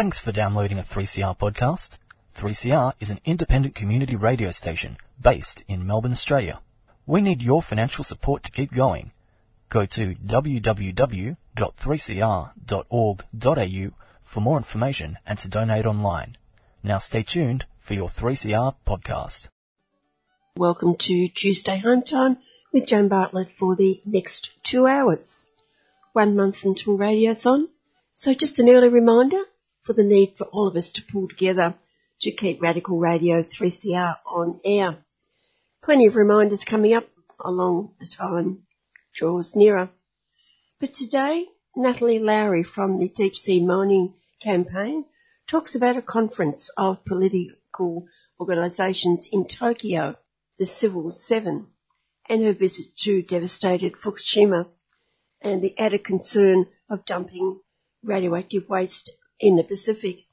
Thanks for downloading a 3CR podcast. 3CR is an independent community radio station based in Melbourne, Australia. We need your financial support to keep going. Go to www.3cr.org.au for more information and to donate online. Now stay tuned for your 3CR podcast. Welcome to Tuesday Home Time with Joan Bartlett for the next two hours. One month until Radiothon. So just an early reminder for the need for all of us to pull together to keep Radical Radio 3CR on air. Plenty of reminders coming up along the time draws nearer. But today, Natalie Lowrey from the Deep Sea Mining Campaign talks about a conference of political organisations in Tokyo, the Civil Seven, and her visit to devastated Fukushima and the added concern of dumping radioactive waste in the Pacific.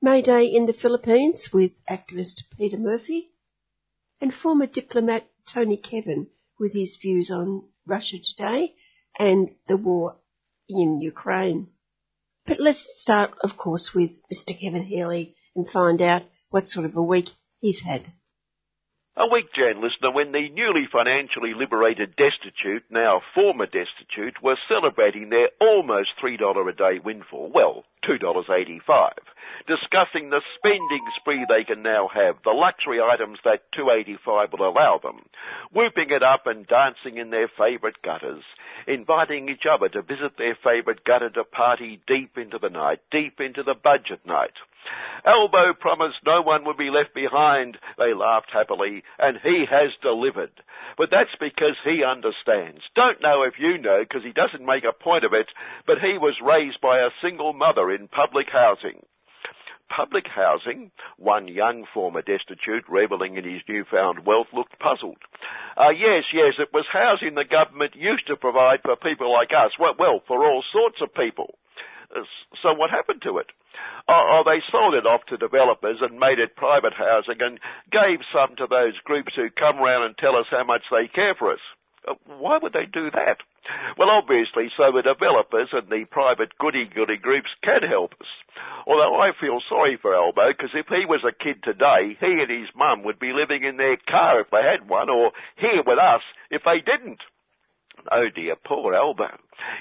May Day in the Philippines with activist Peter Murphy and former diplomat Tony Kevin with his views on Russia today and the war in Ukraine. But let's start, of course, with Mr. Kevin Healy and find out what sort of a week he's had. A week, Jan listener, when the newly financially liberated destitute, now former destitute, were celebrating their almost $3 a day windfall. Well, $2.85. Discussing the spending spree they can now have, the luxury items that 285 will allow them. Whooping it up and dancing in their favourite gutters. Inviting each other to visit their favourite gutter to party deep into the night, deep into the budget night. Albo promised no one would be left behind. They laughed happily, and he has delivered. But that's because he understands. Don't know if you know, because he doesn't make a point of it, but he was raised by a single mother in public housing. Public housing, one young former destitute reveling in his newfound wealth looked puzzled. Uh, yes, yes, it was housing the government used to provide for people like us. Well, well for all sorts of people. Uh, so what happened to it? Oh, oh, they sold it off to developers and made it private housing and gave some to those groups who come round and tell us how much they care for us. Uh, why would they do that? Well, obviously, so the developers and the private goody-goody groups can help us. Although I feel sorry for Albo, because if he was a kid today, he and his mum would be living in their car if they had one, or here with us if they didn't. Oh dear, poor Albo.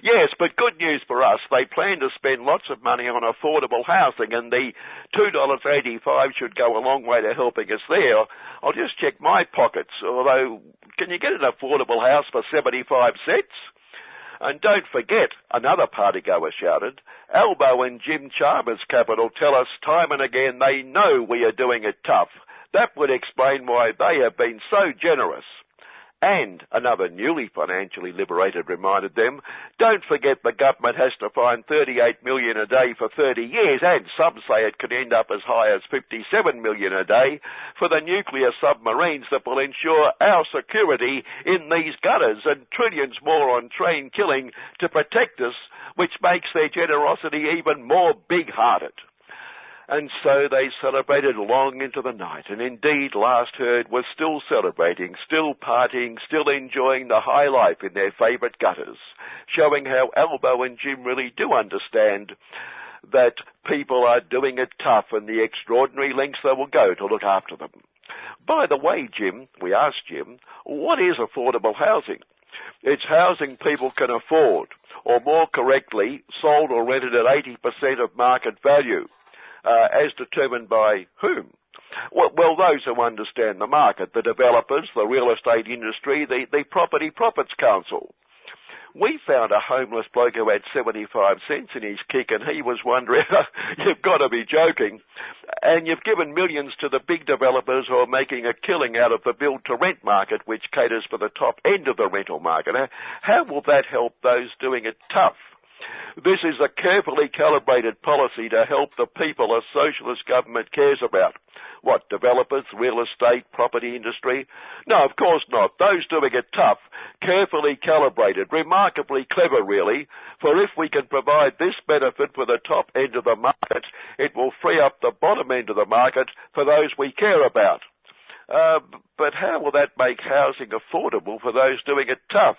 Yes, but good news for us. They plan to spend lots of money on affordable housing and the $2.85 should go a long way to helping us there. I'll just check my pockets, although can you get an affordable house for 75 cents? And don't forget, another partygoer shouted, Albo and Jim Chalmers Capital tell us time and again they know we are doing it tough. That would explain why they have been so generous. And another newly financially liberated reminded them, don't forget the government has to find 38 million a day for 30 years, and some say it could end up as high as 57 million a day for the nuclear submarines that will ensure our security in these gutters, and trillions more on train killing to protect us, which makes their generosity even more big-hearted. And so they celebrated long into the night, and indeed last heard was still celebrating, still partying, still enjoying the high life in their favourite gutters, showing how Albo and Jim really do understand that people are doing it tough and the extraordinary lengths they will go to look after them. By the way, Jim, we asked Jim, what is affordable housing? It's housing people can afford, or more correctly, sold or rented at 80% of market value uh, as determined by whom? Well, those who understand the market, the developers, the real estate industry, the, the Property Profits Council. We found a homeless bloke who had 75 cents in his kick and he was wondering, you've got to be joking. And you've given millions to the big developers who are making a killing out of the build to rent market, which caters for the top end of the rental market. How will that help those doing it tough? This is a carefully calibrated policy to help the people a socialist government cares about. What, developers, real estate, property industry? No, of course not. Those doing it tough, carefully calibrated, remarkably clever really, for if we can provide this benefit for the top end of the market, it will free up the bottom end of the market for those we care about. Uh, but how will that make housing affordable for those doing it tough?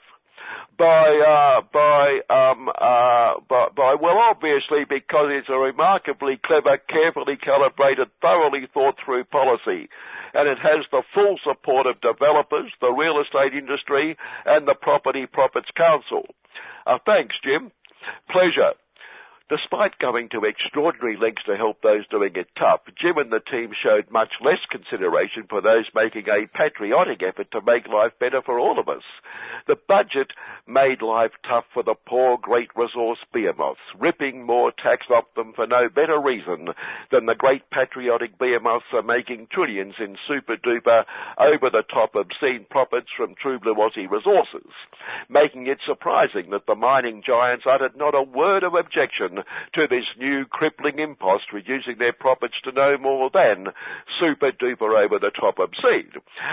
By uh, by, um, uh, by by well, obviously because it's a remarkably clever, carefully calibrated, thoroughly thought through policy, and it has the full support of developers, the real estate industry, and the Property Profits Council. Uh, thanks, Jim. Pleasure. Despite going to extraordinary lengths to help those doing it tough, Jim and the team showed much less consideration for those making a patriotic effort to make life better for all of us. The budget made life tough for the poor great resource behemoths, ripping more tax off them for no better reason than the great patriotic behemoths are making trillions in super duper over the top obscene profits from true blue Aussie resources, making it surprising that the mining giants uttered not a word of objection to this new crippling impost, reducing their profits to no more than super duper over the top obscene.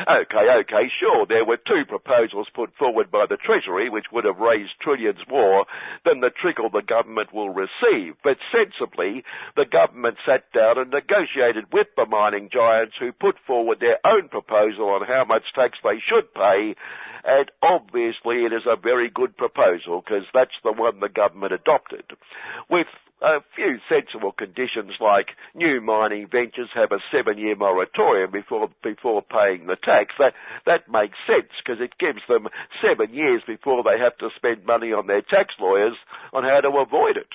Okay, okay, sure, there were two proposals put forward by the Treasury which would have raised trillions more than the trickle the government will receive, but sensibly, the government sat down and negotiated with the mining giants who put forward their own proposal on how much tax they should pay, and obviously it is a very good proposal because that's the one the government adopted with a few sensible conditions like new mining ventures have a seven-year moratorium before before paying the tax. That that makes sense because it gives them seven years before they have to spend money on their tax lawyers on how to avoid it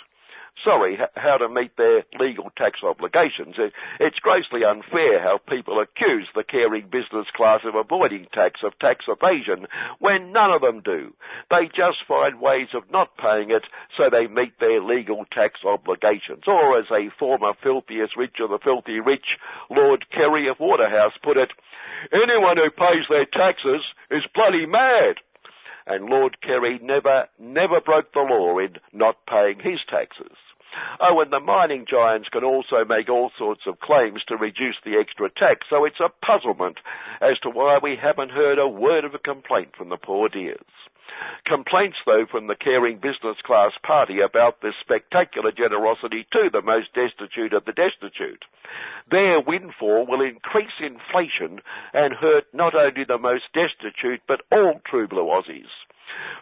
sorry, how to meet their legal tax obligations. it's grossly unfair how people accuse the caring business class of avoiding tax, of tax evasion, when none of them do. They just find ways of not paying it so they meet their legal tax obligations. Or as a former filthiest rich of the filthy rich, Lord Kerry of Waterhouse put it, anyone who pays their taxes is bloody mad and Lord Kerry never, never broke the law in not paying his taxes. Oh, and the mining giants can also make all sorts of claims to reduce the extra tax, so it's a puzzlement as to why we haven't heard a word of a complaint from the poor dears. Complaints, though, from the caring business class party about this spectacular generosity to the most destitute of the destitute. Their windfall will increase inflation and hurt not only the most destitute, but all true blue Aussies.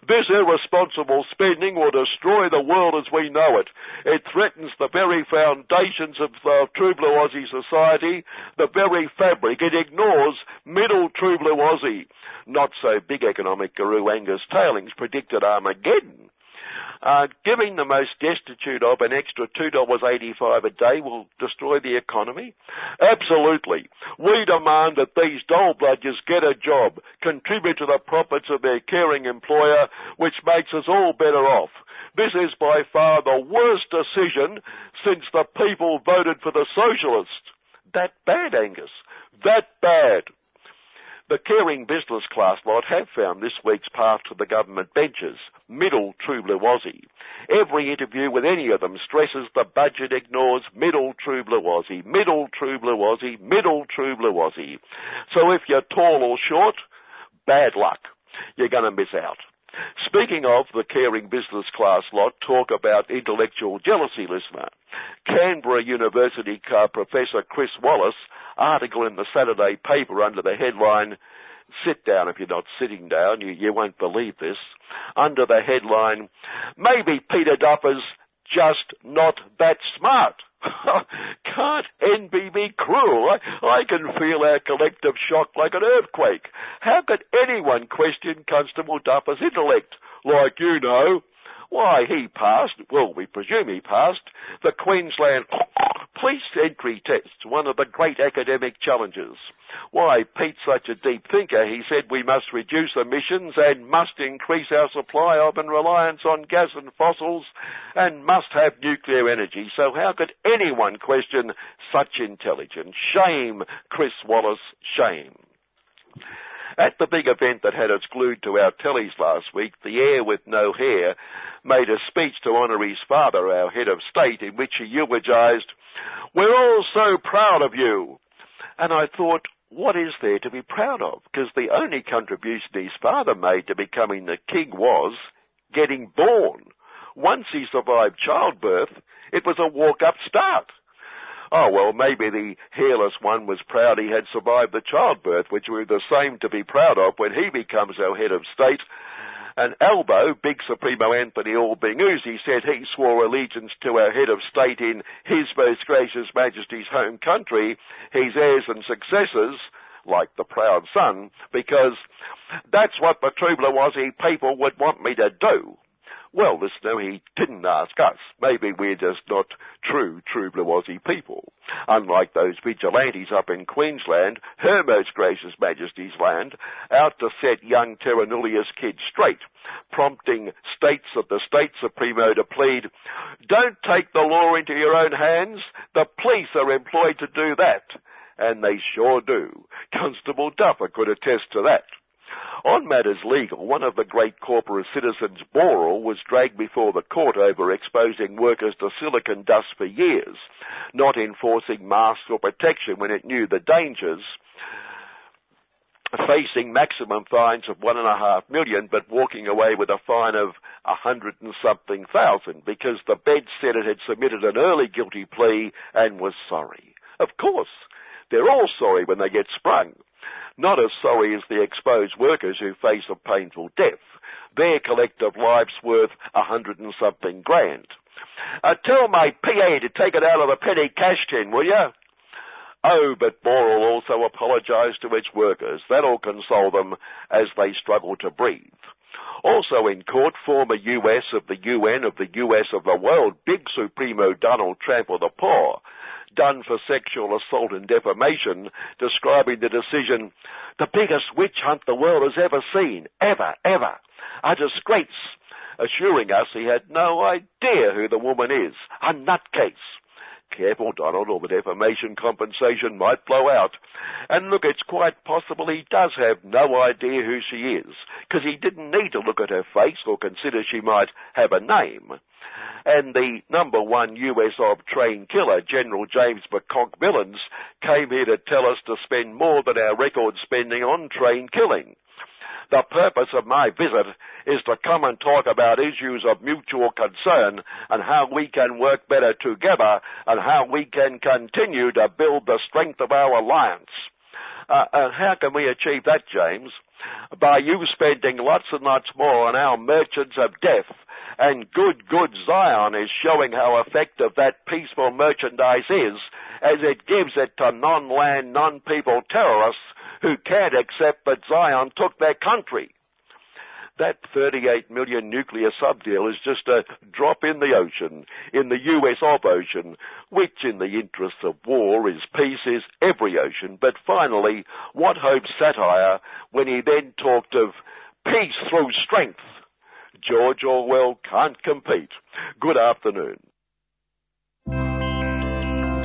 This irresponsible spending will destroy the world as we know it. It threatens the very foundations of the True Blue Aussie society, the very fabric. It ignores middle True Blue Aussie. Not so big economic guru Angus Tailings predicted Armageddon. Uh, giving the most destitute of an extra $2.85 a day will destroy the economy? Absolutely. We demand that these dole bludgers get a job, contribute to the profits of their caring employer, which makes us all better off. This is by far the worst decision since the people voted for the socialists. That bad, Angus. That bad. The caring business class lot have found this week's path to the government benches, middle true blue Aussie. Every interview with any of them stresses the budget ignores middle true blue Aussie, middle true blue Aussie, middle true blue Aussie. So if you're tall or short, bad luck. You're gonna miss out. Speaking of the caring business class lot, talk about intellectual jealousy, listener. Canberra University Professor Chris Wallace article in the Saturday paper under the headline, sit down if you're not sitting down, you, you won't believe this, under the headline, maybe Peter Duffer's just not that smart. Can't envy be cruel. I, I can feel our collective shock like an earthquake. How could anyone question Constable Duffer's intellect? Like you know. Why, he passed, well, we presume he passed, the Queensland police entry test, one of the great academic challenges. Why, Pete's such a deep thinker, he said we must reduce emissions and must increase our supply of and reliance on gas and fossils and must have nuclear energy. So how could anyone question such intelligence? Shame, Chris Wallace, shame. At the big event that had us glued to our tellies last week, the heir with no hair made a speech to honour his father, our head of state, in which he eulogised, We're all so proud of you. And I thought, what is there to be proud of? Because the only contribution his father made to becoming the king was getting born. Once he survived childbirth, it was a walk-up start. Oh, well, maybe the hairless one was proud he had survived the childbirth, which we're the same to be proud of when he becomes our head of state. And Albo, Big Supremo Anthony Albanese, said he swore allegiance to our head of state in His Most Gracious Majesty's home country, his heirs and successors, like the proud son, because that's what the True was he people would want me to do. Well, listener, he didn't ask us. Maybe we're just not true, true blue Aussie people. Unlike those vigilantes up in Queensland, Her Most Gracious Majesty's land, out to set young Terra Nullius kids straight, prompting states of the State Supremo to plead, don't take the law into your own hands, the police are employed to do that. And they sure do. Constable Duffer could attest to that. On matters legal, one of the great corporate citizens, Boral, was dragged before the court over exposing workers to silicon dust for years, not enforcing masks or protection when it knew the dangers, facing maximum fines of one and a half million, but walking away with a fine of a hundred and something thousand because the bed said it had submitted an early guilty plea and was sorry. Of course, they're all sorry when they get sprung. Not as sorry as the exposed workers who face a painful death. Their collective life's worth a hundred and something grand. Uh, tell my PA to take it out of the petty cash tin, will you? Oh, but Boral also apologised to its workers. That'll console them as they struggle to breathe. Also in court, former US of the UN of the US of the world, Big Supremo Donald Trump of the Poor, done for sexual assault and defamation, describing the decision, the biggest witch hunt the world has ever seen, ever, ever. A disgrace, assuring us he had no idea who the woman is. A nutcase. Careful, Donald, or the defamation compensation might blow out. And look, it's quite possible he does have no idea who she is, because he didn't need to look at her face or consider she might have a name and the number one US of train killer, General James McConk Millens, came here to tell us to spend more than our record spending on train killing. The purpose of my visit is to come and talk about issues of mutual concern and how we can work better together and how we can continue to build the strength of our alliance. Uh, and how can we achieve that, James? By you spending lots and lots more on our merchants of death and good, good Zion is showing how effective that peaceful merchandise is as it gives it to non-land, non-people terrorists who can't accept that Zion took their country. That 38 million nuclear sub deal is just a drop in the ocean, in the US of ocean, which in the interests of war is peace is every ocean. But finally, what hope satire when he then talked of peace through strength? George Orwell can't compete. Good afternoon.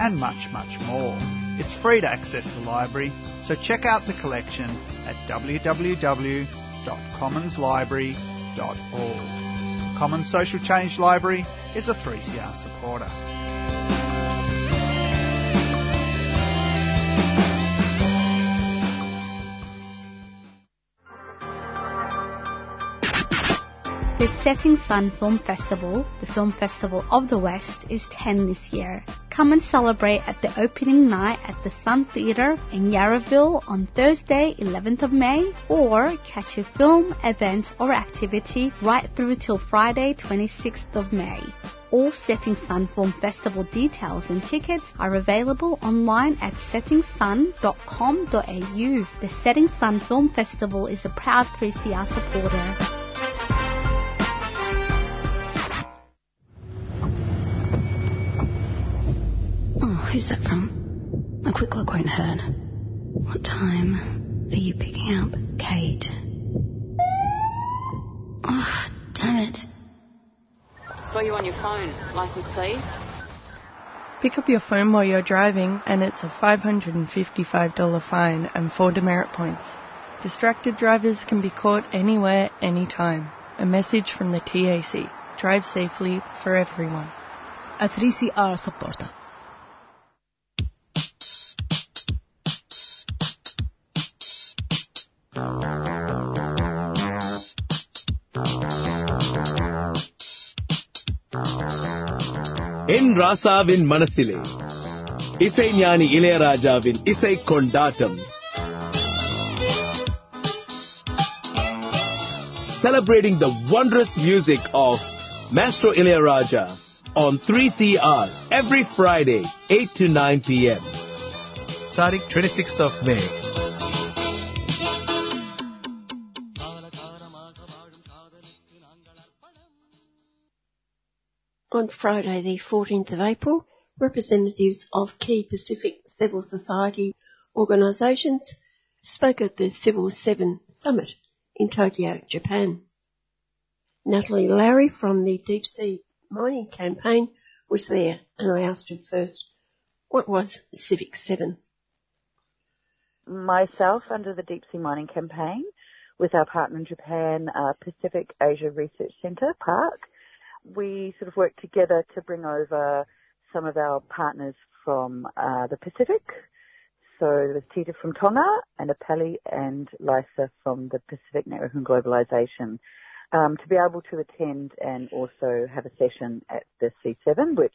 and much, much more. It's free to access the library, so check out the collection at www.commonslibrary.org. Commons Social Change Library is a 3CR supporter. The Setting Sun Film Festival, the film festival of the West, is 10 this year. Come and celebrate at the opening night at the Sun Theatre in Yarraville on Thursday, 11th of May, or catch a film, event, or activity right through till Friday, 26th of May. All Setting Sun Film Festival details and tickets are available online at settingsun.com.au. The Setting Sun Film Festival is a proud 3CR supporter. Who's that from? A quick look won't hurt. What time are you picking up, Kate? Oh, damn it. Saw you on your phone. License, please. Pick up your phone while you're driving, and it's a $555 fine and four demerit points. Distracted drivers can be caught anywhere, anytime. A message from the TAC. drive safely for everyone. A 3CR supporter. என் ராசாவின் மனசிலே இசைஞானி இளையராஜாவின் இசை கொண்டாட்டம் celebrating the wondrous music of Maestro Ilayaraja on 3CR every Friday, 8 to 9 p.m. Starting 26th of May. On Friday, the 14th of April, representatives of key Pacific civil society organisations spoke at the Civil 7 Summit in Tokyo, Japan. Natalie Lowrey from the Deep Sea Mining Campaign was there and I asked her first, what was Civic 7? Myself under the Deep Sea Mining Campaign with our partner in Japan, uh, Pacific Asia Research Centre, PARC, we sort of worked together to bring over some of our partners from uh, the Pacific. So there was Tita from Tonga and Apelli and Lisa from the Pacific Network and Globalization um, to be able to attend and also have a session at the C7, which,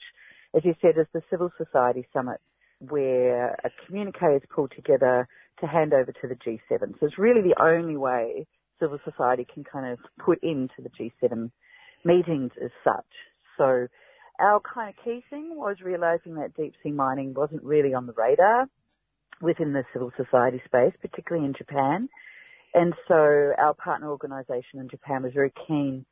as you said, is the Civil Society Summit where a communique is pulled together to hand over to the G7. So it's really the only way civil society can kind of put into the G7 meetings as such. So our kind of key thing was realizing that deep sea mining wasn't really on the radar within the civil society space, particularly in Japan. And so our partner organization in Japan was very keen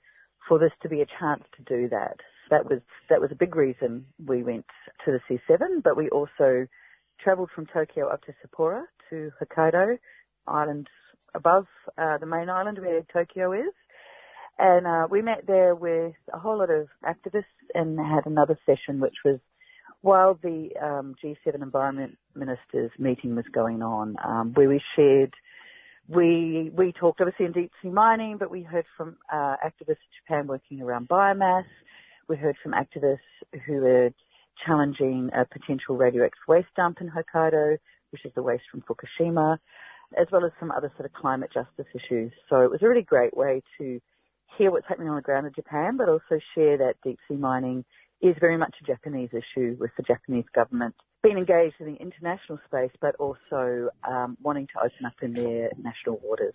for this to be a chance to do that. That was, that was a big reason we went to the C7, but we also traveled from Tokyo up to Sapporo to Hokkaido, island above uh, the main island where Tokyo is. And uh, we met there with a whole lot of activists and had another session, which was while the um, G7 Environment Ministers meeting was going on, um, where we shared, we we talked obviously in deep sea mining, but we heard from uh, activists in Japan working around biomass. We heard from activists who were challenging a potential radioactive waste dump in Hokkaido, which is the waste from Fukushima, as well as some other sort of climate justice issues. So it was a really great way to hear what's happening on the ground in Japan, but also share that deep sea mining is very much a Japanese issue with the Japanese government being engaged in the international space, but also um, wanting to open up in their national waters.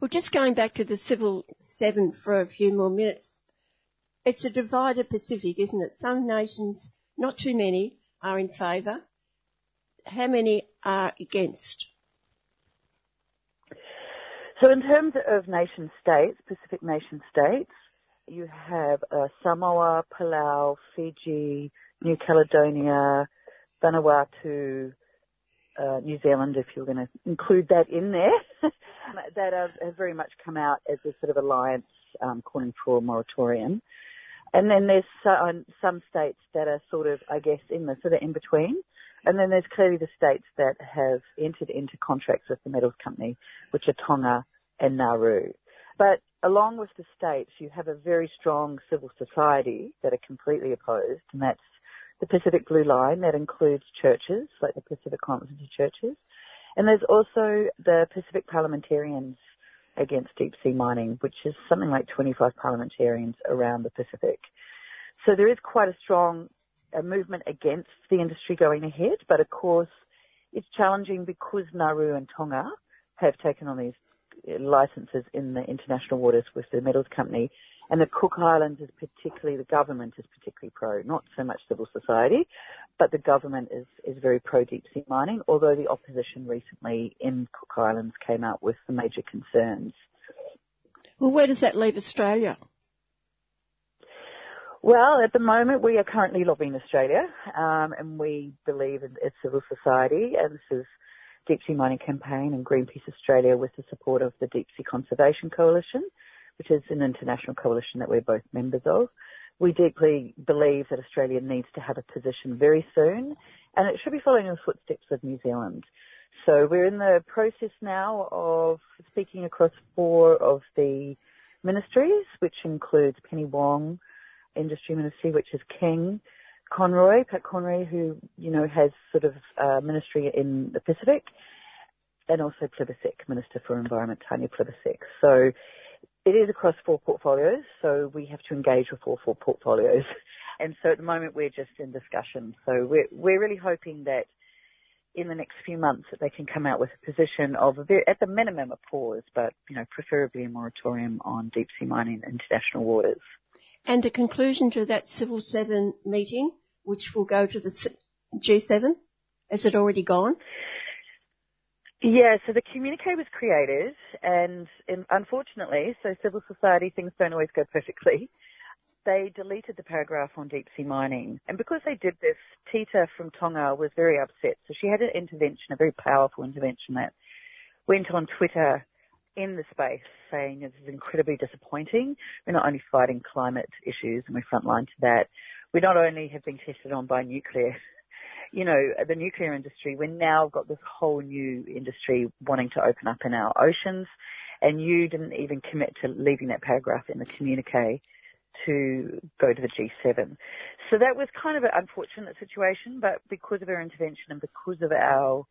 Well, just going back to the Civil 7 for a few more minutes. It's a divided Pacific, isn't it? Some nations, not too many, are in favour. How many are against? So in terms of nation states, Pacific nation states, you have uh, Samoa, Palau, Fiji, New Caledonia, Vanuatu, uh, New Zealand, if you're going to include that in there, that have, have, very much come out as a sort of alliance um, calling for a moratorium. And then there's some, some states that are sort of, I guess, in the sort of in between. And then there's clearly the states that have entered into contracts with the metals company, which are Tonga and Nauru. But along with the states, you have a very strong civil society that are completely opposed, and that's the Pacific Blue Line. That includes churches, like the Pacific Conference of Churches. And there's also the Pacific Parliamentarians against deep sea mining, which is something like 25 parliamentarians around the Pacific. So there is quite a strong a movement against the industry going ahead, but of course it's challenging because Nauru and Tonga have taken on these licenses in the international waters with the metals company. And the Cook Islands is particularly, the government is particularly pro, not so much civil society, but the government is, is very pro deep sea mining, although the opposition recently in Cook Islands came out with some major concerns. Well, where does that leave Australia? Well, at the moment, we are currently lobbying Australia, um, and we believe in, in civil society, and this is Deep Sea Mining Campaign and Greenpeace Australia with the support of the Deep Sea Conservation Coalition, which is an international coalition that we're both members of. We deeply believe that Australia needs to have a position very soon, and it should be following in the footsteps of New Zealand. So we're in the process now of speaking across four of the ministries, which includes Penny Wong, Industry Ministry, which is King, Conroy, Pat Conroy, who, you know, has sort of uh, ministry in the Pacific, and also Plibersek, Minister for Environment, Tanya Plibersek. So it is across four portfolios, so we have to engage with all four portfolios. And so at the moment we're just in discussion. So we're, we're really hoping that in the next few months that they can come out with a position of a very, at the minimum a pause, but you know preferably a moratorium on deep sea mining in international waters. And the conclusion to that Civil Seven meeting, which will go to the G7, has it already gone? Yeah, so the communique was created, and, unfortunately, so civil society things don't always go perfectly they deleted the paragraph on deep sea mining. And because they did this, Tita from Tonga was very upset. So she had an intervention, a very powerful intervention that went on Twitter in the space saying this is incredibly disappointing. We're not only fighting climate issues and we're frontline to that. We not only have been tested on by nuclear, you know, the nuclear industry, we've now got this whole new industry wanting to open up in our oceans. And you didn't even commit to leaving that paragraph in the communique to go to the G7. So that was kind of an unfortunate situation, but because of our intervention and because of our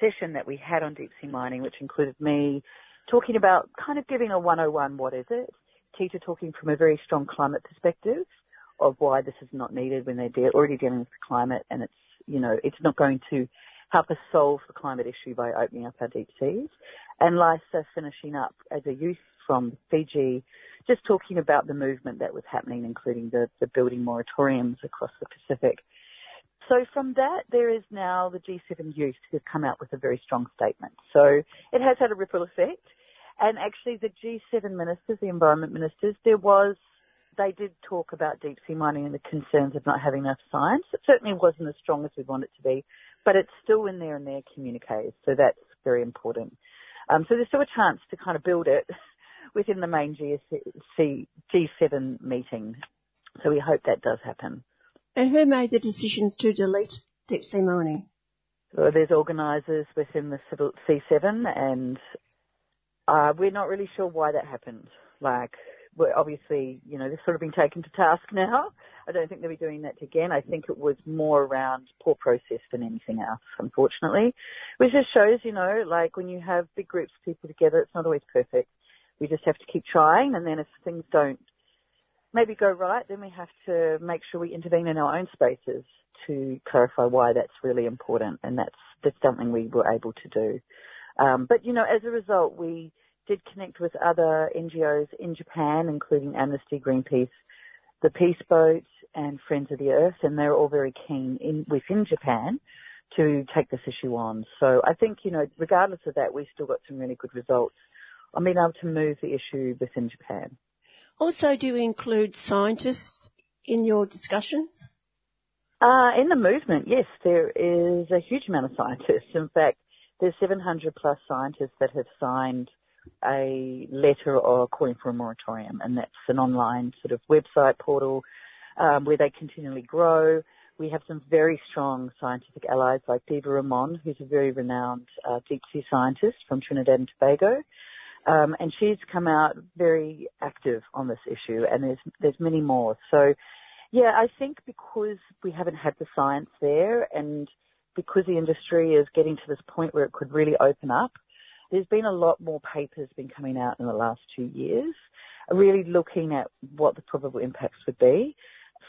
session that we had on deep sea mining, which included me talking about kind of giving a 101 what is it, Tita talking from a very strong climate perspective of why this is not needed when they're de- already dealing with the climate and it's, you know, it's not going to help us solve the climate issue by opening up our deep seas. And Lysa finishing up as a youth from Fiji just talking about the movement that was happening, including the, the building moratoriums across the Pacific. So from that, there is now the G7 youth who have come out with a very strong statement. So it has had a ripple effect. And actually the G7 ministers, the environment ministers, there was, they did talk about deep sea mining and the concerns of not having enough science. It certainly wasn't as strong as we want it to be, but it's still in there in their communiques. So that's very important. Um, so there's still a chance to kind of build it within the main GSC, G7 meeting. So we hope that does happen. And who made the decisions to delete deep sea mining? Well, there's organisers within the C7 and uh, we're not really sure why that happened. Like, we're obviously, you know, they've sort of been taken to task now. I don't think they'll be doing that again. I think it was more around poor process than anything else, unfortunately. Which just shows, you know, like when you have big groups of people together, it's not always perfect we just have to keep trying. And then if things don't maybe go right, then we have to make sure we intervene in our own spaces to clarify why that's really important. And that's, that's something we were able to do. Um, but, you know, as a result, we did connect with other NGOs in Japan, including Amnesty, Greenpeace, the Peace Boat, and Friends of the Earth, and they're all very keen in, within Japan to take this issue on. So I think, you know, regardless of that, we still got some really good results on being able to move the issue within Japan. Also, do you include scientists in your discussions? Uh, in the movement, yes, there is a huge amount of scientists. In fact, there's 700 plus scientists that have signed a letter or calling for a moratorium, and that's an online sort of website portal um, where they continually grow. We have some very strong scientific allies like Diva Amon, who's a very renowned uh, deep sea scientist from Trinidad and Tobago. Um, and she's come out very active on this issue, and there's there's many more. So, yeah, I think because we haven't had the science there, and because the industry is getting to this point where it could really open up, there's been a lot more papers been coming out in the last two years, really looking at what the probable impacts would be,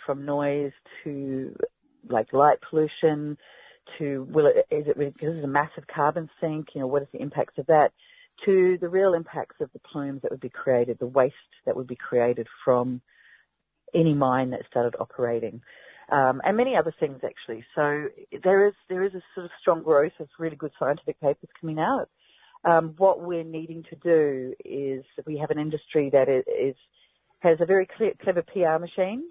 from noise to like light pollution to will it is it because it's a massive carbon sink? You know, what is the impacts of that? to the real impacts of the plumes that would be created, the waste that would be created from any mine that started operating, um, and many other things actually. So there is there is a sort of strong growth of really good scientific papers coming out. Um, what we're needing to do is we have an industry that is has a very clear, clever PR machine.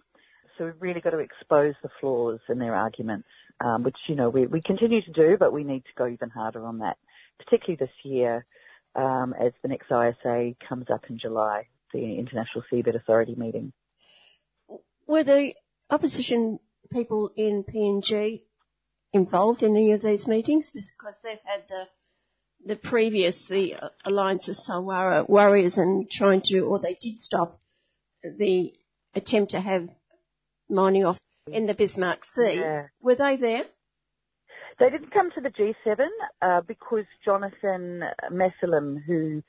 So we've really got to expose the flaws in their arguments, um, which you know we, we continue to do, but we need to go even harder on that, particularly this year um, as the next ISA comes up in July, the International Seabed Authority meeting. Were the opposition people in PNG involved in any of these meetings? Because they've had the the previous, the Alliance of Solwara Warriors and trying to, or they did stop the attempt to have mining off in the Bismarck Sea. Yeah. Were they there? They didn't come to the G7 uh, because Jonathan Mesulam, who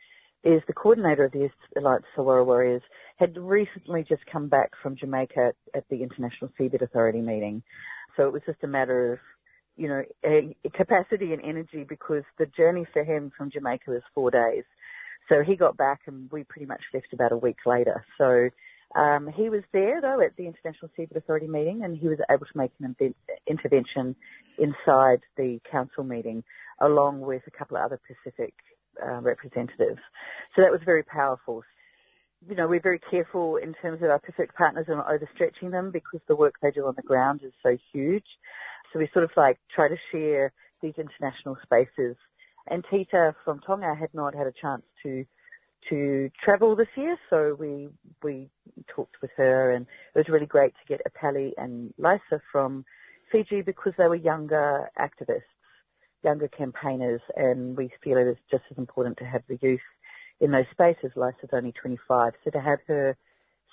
is the coordinator of the Alliance Solwara Warriors, had recently just come back from Jamaica at the International Seabed Authority meeting. So it was just a matter of, you know, capacity and energy because the journey for him from Jamaica was four days. So he got back and we pretty much left about a week later. So um, he was there though at the International Seabed Authority meeting and he was able to make an intervention inside the council meeting along with a couple of other Pacific uh, representatives. So that was very powerful. You know, we're very careful in terms of our Pacific partners and overstretching them because the work they do on the ground is so huge. So we sort of like try to share these international spaces. And Tita from Tonga had not had a chance to to travel this year, so we we talked with her, and it was really great to get Apali and Lisa from Fiji because they were younger activists, younger campaigners, and we feel it is just as important to have the youth in those spaces. Lisa's only 25, so to have her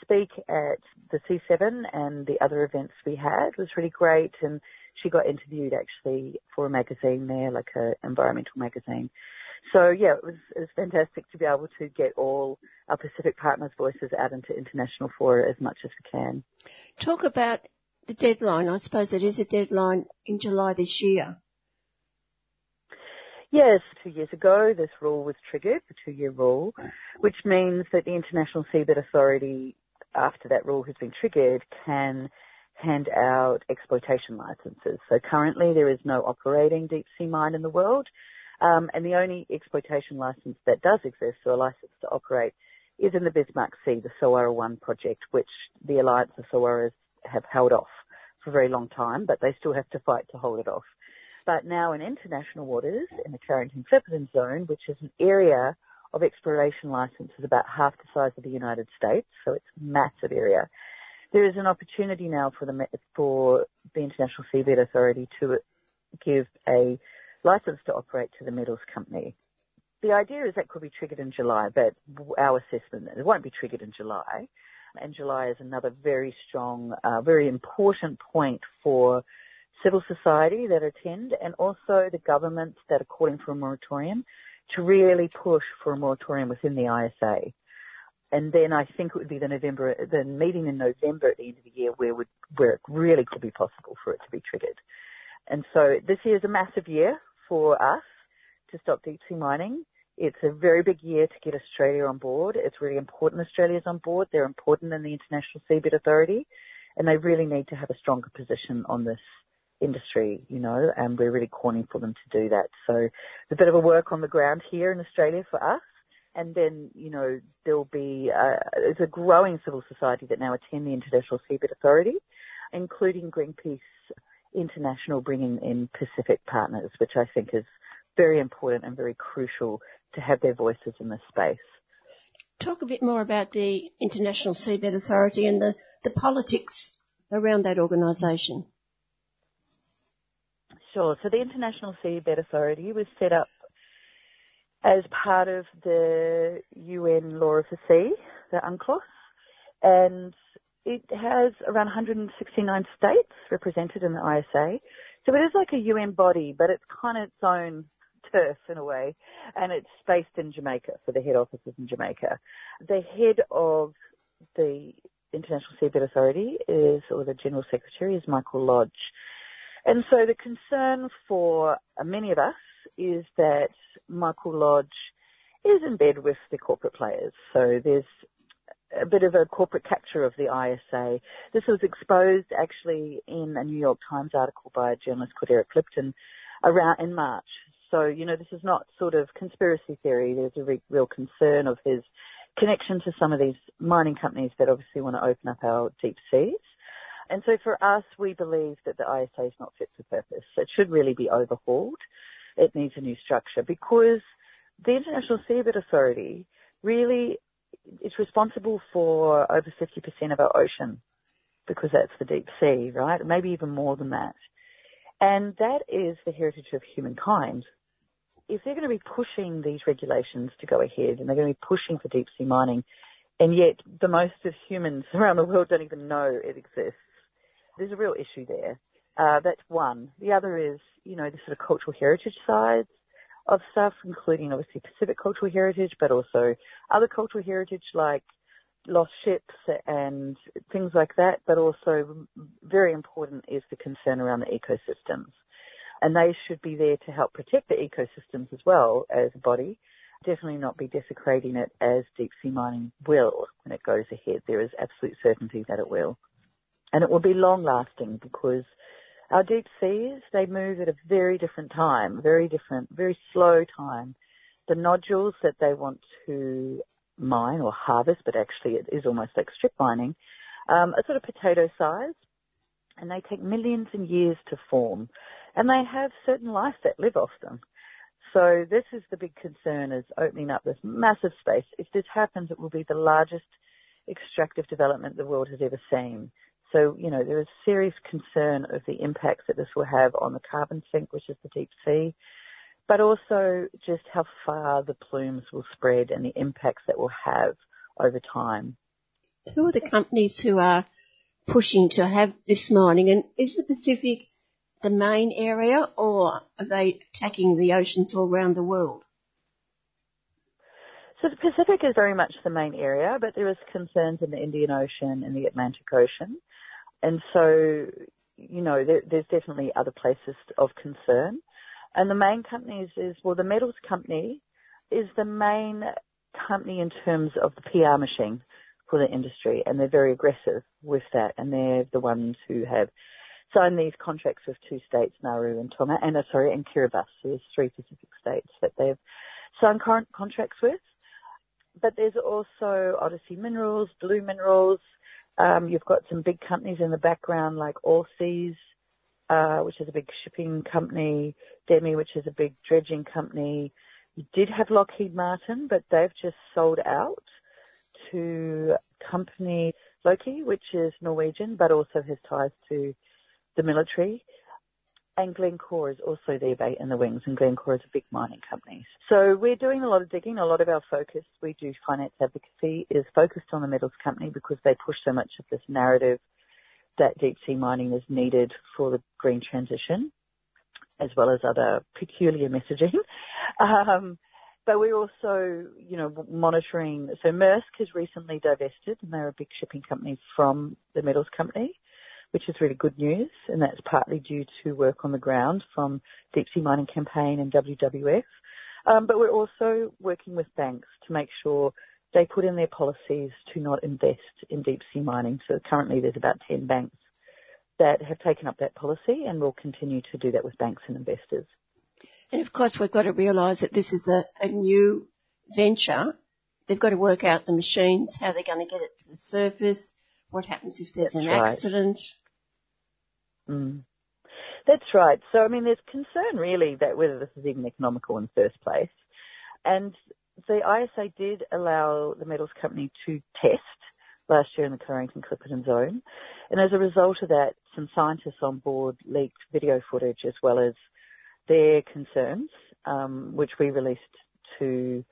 speak at the C7 and the other events we had was really great, and she got interviewed actually for a magazine there, like a environmental magazine. So yeah, it was it was fantastic to be able to get all our Pacific partners' voices out into international fora as much as we can. Talk about the deadline. I suppose it is a deadline in July this year. Yes, two years ago this rule was triggered, the two-year rule, which means that the International Seabed Authority, after that rule has been triggered, can hand out exploitation licenses. So currently there is no operating deep sea mine in the world. Um, and the only exploitation license that does exist, or a license to operate, is in the Bismarck Sea, the Solwara 1 project, which the Alliance of Solwaras have held off for a very long time, but they still have to fight to hold it off. But now in international waters, in the Clarion-Clipperton Zone, which is an area of exploration licenses about half the size of the United States, so it's a massive area, there is an opportunity now for the, for the International Seabed Authority to give a license to operate to the metals company. The idea is that could be triggered in July, but our assessment it won't be triggered in July. And July is another very strong, uh, very important point for civil society that attend and also the governments that are calling for a moratorium to really push for a moratorium within the ISA. And then I think it would be the November, the meeting in November at the end of the year where would, where it really could be possible for it to be triggered. And so this year is a massive year for us to stop deep sea mining. It's a very big year to get Australia on board. It's really important Australia's on board. They're important in the International Seabed Authority and they really need to have a stronger position on this industry, you know, and we're really calling for them to do that. So it's a bit of a work on the ground here in Australia for us. And then, you know, there'll be, uh, there's a growing civil society that now attend the International Seabed Authority, including Greenpeace international bringing in Pacific partners, which I think is very important and very crucial to have their voices in this space. Talk a bit more about the International Seabed Authority and the, the politics around that organisation. Sure. So the International Seabed Authority was set up as part of the UN Law of the Sea, the UNCLOS, and it has around 169 states represented in the ISA. So it is like a UN body, but it's kind of its own turf in a way. And it's based in Jamaica, so the head office is in Jamaica. The head of the International Seabed Authority is, or the General Secretary is Michael Lodge. And so the concern for many of us is that Michael Lodge is in bed with the corporate players. So there's a bit of a corporate capture of the ISA. This was exposed actually in a New York Times article by a journalist called Eric Lipton around in March. So, you know, this is not sort of conspiracy theory. There's a re- real concern of his connection to some of these mining companies that obviously want to open up our deep seas. And so for us, we believe that the ISA is not fit for purpose. It should really be overhauled. It needs a new structure because the International Seabed Authority really is responsible for over 50% of our ocean because that's the deep sea, right? Maybe even more than that. And that is the heritage of humankind. if they're going to be pushing these regulations to go ahead and they're going to be pushing for deep sea mining, and yet the most of humans around the world don't even know it exists, there's a real issue there. Uh, that's one. The other is, you know, the sort of cultural heritage sides of stuff, including obviously Pacific cultural heritage, but also other cultural heritage like lost ships and things like that. But also very important is the concern around the ecosystems. And they should be there to help protect the ecosystems as well as a body. Definitely not be desecrating it as deep sea mining will when it goes ahead. There is absolute certainty that it will. And it will be long lasting because our deep seas, they move at a very different time, very different, very slow time. The nodules that they want to mine or harvest, but actually it is almost like strip mining, um, are sort of potato size, and they take millions and years to form, and they have certain life that live off them. So this is the big concern is opening up this massive space. If this happens, it will be the largest extractive development the world has ever seen. So, you know, there is serious concern of the impacts that this will have on the carbon sink, which is the deep sea, but also just how far the plumes will spread and the impacts that will have over time. Who are the companies who are pushing to have this mining and is the Pacific the main area or are they attacking the oceans all around the world? So the Pacific is very much the main area, but there is concerns in the Indian Ocean and the Atlantic Ocean. And so, you know, there, there's definitely other places of concern. And the main companies is, well, the metals company is the main company in terms of the PR machine for the industry, and they're very aggressive with that, and they're the ones who have signed these contracts with two states, Nauru and Tonga, and uh, sorry, and Kiribati. So there's three Pacific states that they've signed current contracts with. But there's also Odyssey Minerals, Blue Minerals, um, you've got some big companies in the background like Allseas, uh, which is a big shipping company, DEME, which is a big dredging company. You did have Lockheed Martin, but they've just sold out to company Loke, which is Norwegian, but also has ties to the military and Glencore is also there in the wings, and Glencore is a big mining company. So we're doing a lot of digging. A lot of our focus, we do finance advocacy, is focused on the metals company because they push so much of this narrative that deep sea mining is needed for the green transition, as well as other peculiar messaging. Um, but we're also, you know, monitoring. So Maersk has recently divested, and they're a big shipping company from the metals company which is really good news, and that's partly due to work on the ground from Deep Sea Mining Campaign and WWF. Um, but we're also working with banks to make sure they put in their policies to not invest in deep sea mining. So currently there's about 10 banks that have taken up that policy and will continue to do that with banks and investors. And of course we've got to realise that this is a, a new venture. They've got to work out the machines, how they're going to get it to the surface, what happens if there's That's an right. accident. Mm. That's right. So, I mean, there's concern really that whether this is even economical in the first place. And the ISA did allow the metals company to test last year in the Clarion-Clipperton zone. And as a result of that, some scientists on board leaked video footage as well as their concerns, um, which we released to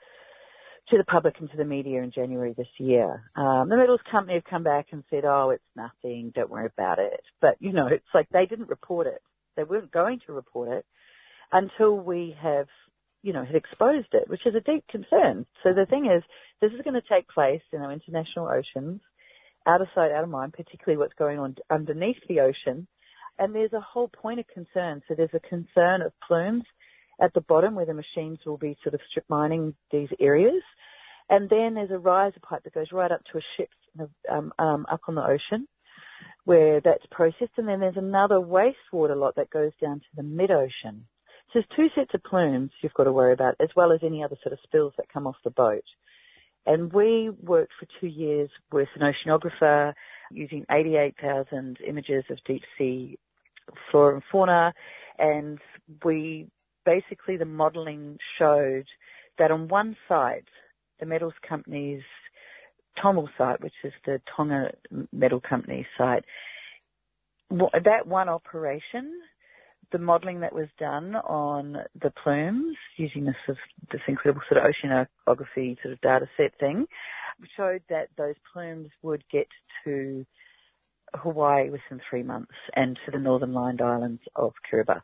to the public and to the media in January this year. Um, the metals company have come back and said, oh, it's nothing, don't worry about it. But, you know, it's like they didn't report it. They weren't going to report it until we have, you know, had exposed it, which is a deep concern. So the thing is, this is going to take place in our international oceans, out of sight, out of mind, particularly what's going on underneath the ocean. And there's a whole point of concern. So there's a concern of plumes at the bottom where the machines will be sort of strip mining these areas. And then there's a riser pipe that goes right up to a ship um, um, up on the ocean where that's processed. And then there's another wastewater lot that goes down to the mid-ocean. So there's two sets of plumes you've got to worry about as well as any other sort of spills that come off the boat. And we worked for two years with an oceanographer using 88,000 images of deep sea flora and fauna and we basically the modelling showed that on one site, the metals company's TOML site, which is the Tonga Metal Company site, that one operation the modelling that was done on the plumes using this sort of, this incredible sort of oceanography sort of data set thing showed that those plumes would get to Hawaii within three months and to the northern Line Islands of Kiribati.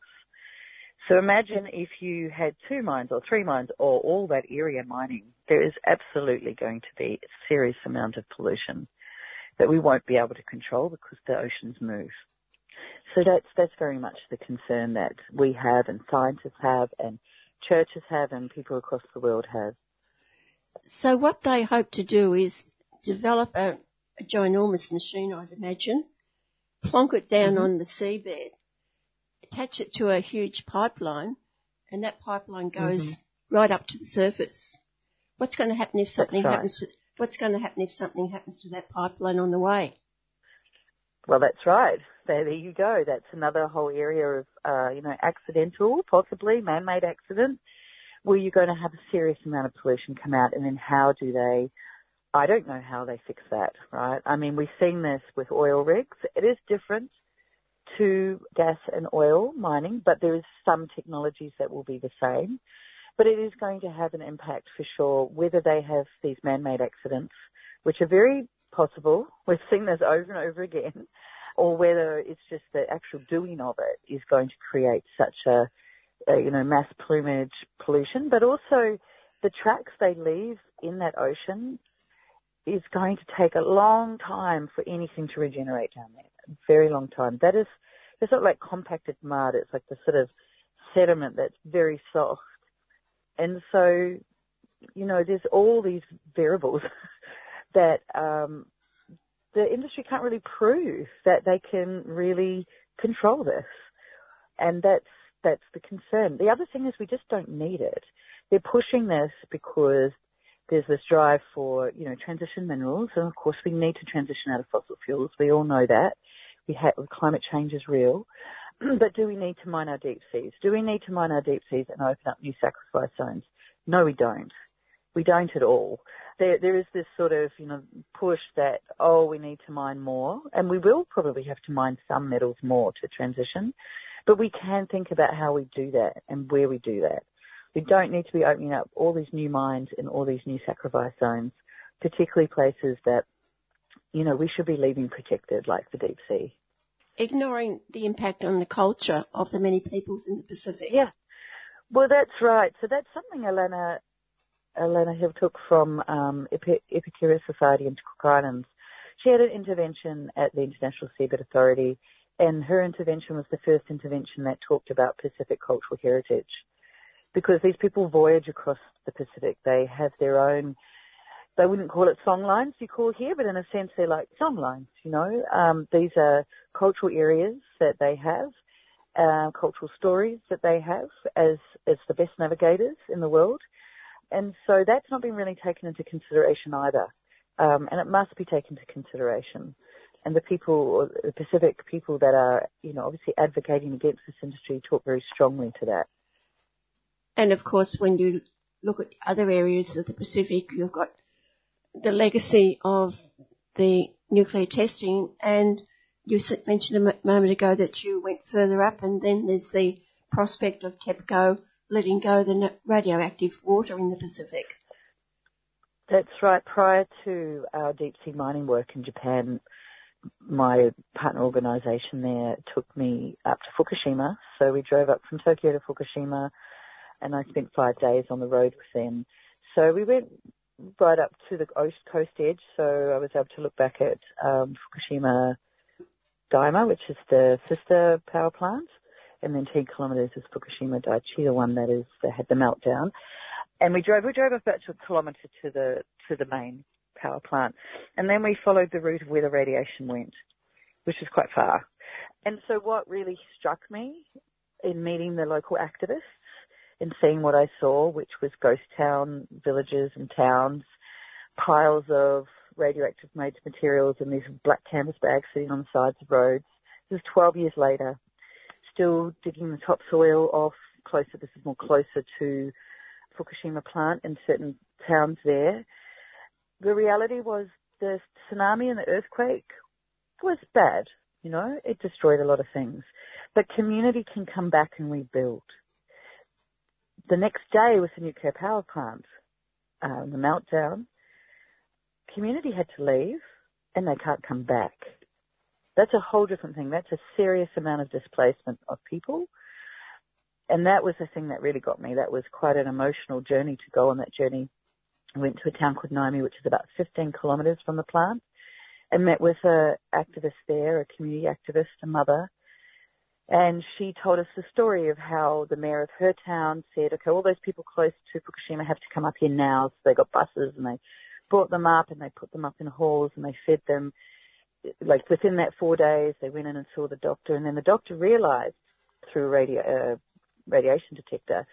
So imagine if you had two mines or three mines or all that area mining, there is absolutely going to be a serious amount of pollution that we won't be able to control because the oceans move. So that's that's very much the concern that we have and scientists have and churches have and people across the world have. So what they hope to do is develop a, a ginormous machine, I'd imagine, plonk it down mm-hmm. on the seabed, attach it to a huge pipeline, and that pipeline goes mm-hmm. right up to the surface. What's going to happen if something right. happens? To, what's going to happen if something happens to that pipeline on the way? Well, that's right. There, there you go. That's another whole area of, uh, you know, accidental, possibly man-made accident, where you're going to have a serious amount of pollution come out, and then how do they? I don't know how they fix that, right? I mean, we've seen this with oil rigs. It is different to gas and oil mining, but there is some technologies that will be the same. But it is going to have an impact for sure, whether they have these man-made accidents, which are very possible. We've seen this over and over again. Or whether it's just the actual doing of it is going to create such a, a you know, mass plumage pollution, but also the tracks they leave in that ocean is going to take a long time for anything to regenerate down there. A very long time. That is, it's not like compacted mud. It's like the sort of sediment that's very soft. And so, you know, there's all these variables that um, the industry can't really prove that they can really control this, and that's that's the concern. The other thing is we just don't need it. They're pushing this because there's this drive for you know transition minerals, and of course we need to transition out of fossil fuels. We all know that. We have climate change is real. but do we need to mine our deep seas? Do we need to mine our deep seas and open up new sacrifice zones? No, we don't. We don't at all there there is this sort of you know push that oh we need to mine more, and we will probably have to mine some metals more to transition, but we can think about how we do that and where we do that. We don't need to be opening up all these new mines and all these new sacrifice zones, particularly places that you know we should be leaving protected, like the deep sea. Ignoring the impact on the culture of the many peoples in the Pacific. Yeah. Well, that's right. So that's something Elena Elena Hill took from um, Ipukarea Society in Cook Islands. She had an intervention at the International Seabed Authority, and her intervention was the first intervention that talked about Pacific cultural heritage. Because these people voyage across the Pacific, they have their own. They wouldn't call it song lines you call here, but in a sense they're like song lines. You know, um, these are cultural areas that they have, uh, cultural stories that they have as as the best navigators in the world and so that's not been really taken into consideration either. Um, and it must be taken into consideration. And the people, the Pacific people that are, you know, obviously advocating against this industry talk very strongly to that. And of course, when you look at other areas of the Pacific, you've got the legacy of the nuclear testing and you mentioned a moment ago that you went further up and then there's the prospect of TEPCO letting go the radioactive water in the Pacific. That's right. Prior to our deep sea mining work in Japan, my partner organisation there took me up to Fukushima. So we drove up from Tokyo to Fukushima, and I spent five days on the road with them. So we went right up to the coast edge. So I was able to look back at um, Fukushima Daini, which is the sister power plant and then 10 kilometres is Fukushima Daiichi, the one that is that had the meltdown. And we drove we drove about a kilometre to the to the main power plant, and then we followed the route of where the radiation went, which is quite far. And so what really struck me in meeting the local activists and seeing what I saw, which was ghost town villages and towns, piles of radioactive materials in these black canvas bags sitting on the sides of roads. This is 12 years later still digging the topsoil off closer, this is more closer to Fukushima plant in certain towns there. The reality was the tsunami and the earthquake was bad. You know, it destroyed a lot of things. But community can come back and rebuild. The next day with the nuclear power plant, um, the meltdown, community had to leave and they can't come back. That's a whole different thing. That's a serious amount of displacement of people. And that was the thing that really got me. That was quite an emotional journey to go on that journey. I went to a town called Namie, which is about 15 kilometres from the plant, and met with a activist there, a community activist, a mother. And she told us the story of how the mayor of her town said, okay, all those people close to Fukushima have to come up here now. So they got buses and they brought them up and they put them up in halls and they fed them. Like within that four days, they went in and saw the doctor, and then the doctor realised through a radio, uh, radiation detector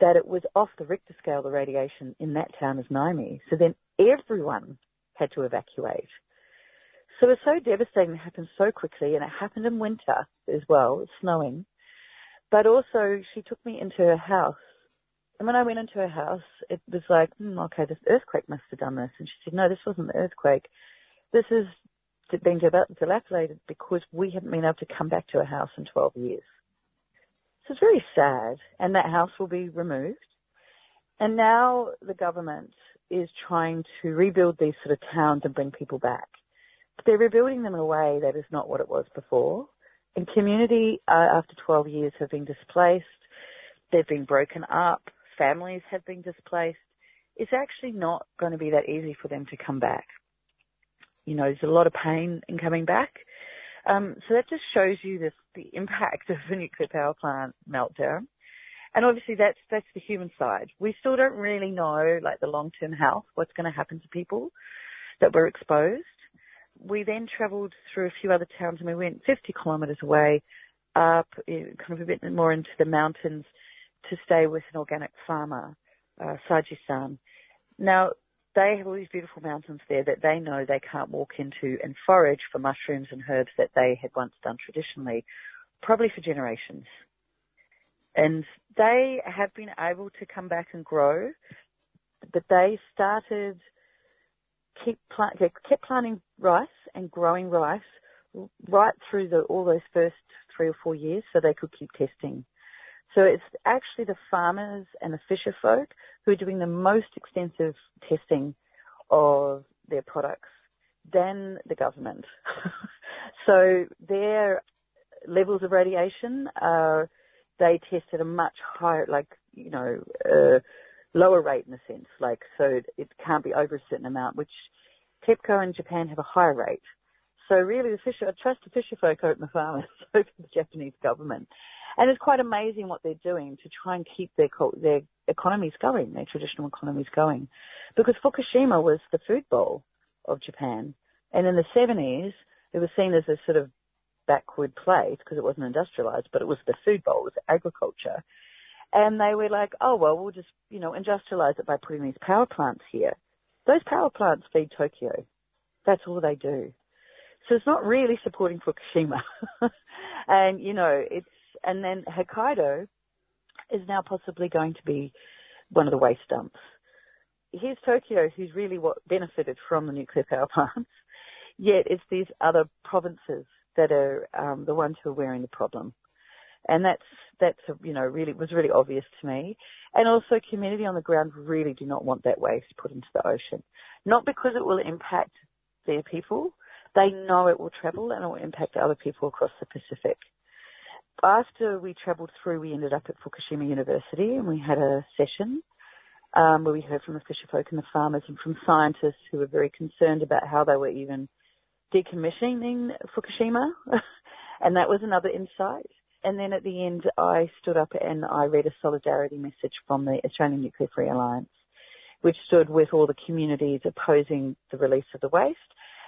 that it was off the Richter scale, the radiation in that town as Namie. So then everyone had to evacuate. So it was so devastating. It happened so quickly, and it happened in winter as well. Snowing. But also, she took me into her house and when I went into her house, it was like, hmm, okay, this earthquake must have done this. And she said, no, this wasn't the earthquake. This has been dilapidated because we haven't been able to come back to a house in 12 years. So it's very sad. And that house will be removed. And now the government is trying to rebuild these sort of towns and bring people back. They're rebuilding them in a way that is not what it was before. And community, uh, after 12 years, have been displaced. They've been broken up families have been displaced, it's actually not going to be that easy for them to come back. You know, there's a lot of pain in coming back. Um, so that just shows you this, the impact of a nuclear power plant meltdown. And obviously that's, that's the human side. We still don't really know, like the long-term health, what's going to happen to people that were exposed. We then travelled through a few other towns and we went 50 kilometres away up, kind of a bit more into the mountains to stay with an organic farmer, uh, Saji-san. Now, they have all these beautiful mountains there that they know they can't walk into and forage for mushrooms and herbs that they had once done traditionally, probably for generations. And they have been able to come back and grow, but they started keep plant, kept planting rice and growing rice right through the, all those first three or four years so they could keep testing. So it's actually the farmers and the fisher folk who are doing the most extensive testing of their products than the government. so their levels of radiation are, they tested a much higher, like, you know, uh, lower rate in a sense, like, so it can't be over a certain amount, which TEPCO in Japan have a higher rate. So really the fisher, I trust the fisher folk over the farmers over the Japanese government. And it's quite amazing what they're doing to try and keep their their economies going, their traditional economies going, because Fukushima was the food bowl of Japan, and in the 70s it was seen as a sort of backward place because it wasn't industrialized, but it was the food bowl, it was agriculture, and they were like, oh well, we'll just you know industrialize it by putting these power plants here. Those power plants feed Tokyo. That's all they do. So it's not really supporting Fukushima. and, you know, it's, and then Hokkaido is now possibly going to be one of the waste dumps. Here's Tokyo, who's really what benefited from the nuclear power plants, yet it's these other provinces that are um, the ones who are wearing the problem. And that's that's you know really was really obvious to me. And also, community on the ground really do not want that waste put into the ocean, not because it will impact their people. They know it will travel and it will impact other people across the Pacific after we travelled through, we ended up at Fukushima University and we had a session um, where we heard from the fisherfolk and the farmers and from scientists who were very concerned about how they were even decommissioning Fukushima. and that was another insight. And then at the end, I stood up and I read a solidarity message from the Australian Nuclear Free Alliance, which stood with all the communities opposing the release of the waste,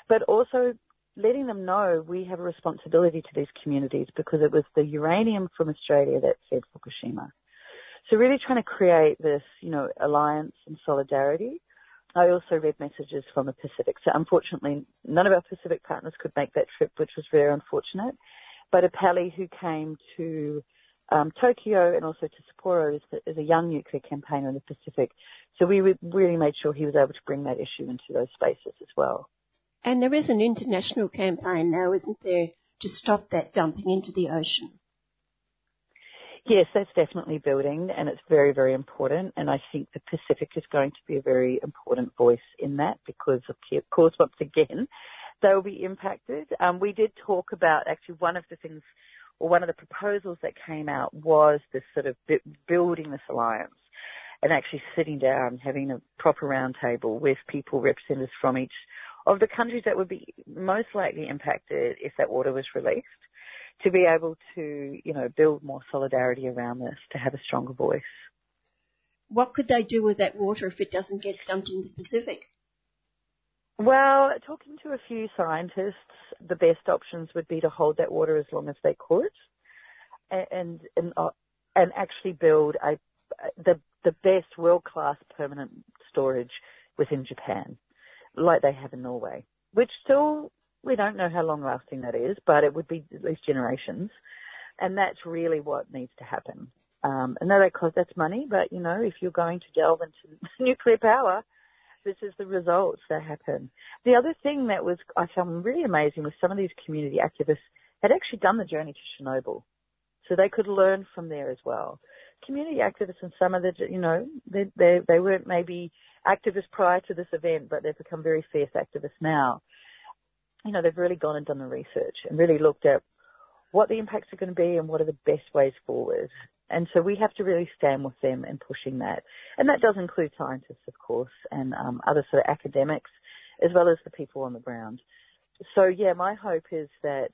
but also letting them know we have a responsibility to these communities because it was the uranium from Australia that fed Fukushima. So really trying to create this, you know, alliance and solidarity. I also read messages from the Pacific. So unfortunately, none of our Pacific partners could make that trip, which was very unfortunate. But Apali, who came to um, Tokyo and also to Sapporo, is, is, a young nuclear campaigner in the Pacific. So we really made sure he was able to bring that issue into those spaces as well. And there is an international campaign now, isn't there, to stop that dumping into the ocean? Yes, that's definitely building and it's very, very important. And I think the Pacific is going to be a very important voice in that because of course, once again, they'll be impacted. Um, we did talk about actually one of the things or one of the proposals that came out was this sort of building this alliance and actually sitting down, having a proper roundtable with people, representatives from each of the countries that would be most likely impacted if that water was released to be able to, you know, build more solidarity around this, to have a stronger voice. What could they do with that water if it doesn't get dumped in the Pacific? Well, talking to a few scientists, the best options would be to hold that water as long as they could, and and uh, and actually build a the the best world class permanent storage within Japan, like they have in Norway, which still we don't know how long lasting that is, but it would be at least generations. And that's really what needs to happen. Um, and that costs that's money, but you know, if you're going to delve into nuclear power, this is the results that happen. The other thing that was I found really amazing was some of these community activists had actually done the journey to Chernobyl, so they could learn from there as well. Community activists and some of the, you know, they they, they weren't maybe activists prior to this event, but they've become very fierce activists now you know, they've really gone and done the research and really looked at what the impacts are going to be and what are the best ways forward. And so we have to really stand with them in pushing that. And that does include scientists, of course, and um, other sort of academics, as well as the people on the ground. So yeah, my hope is that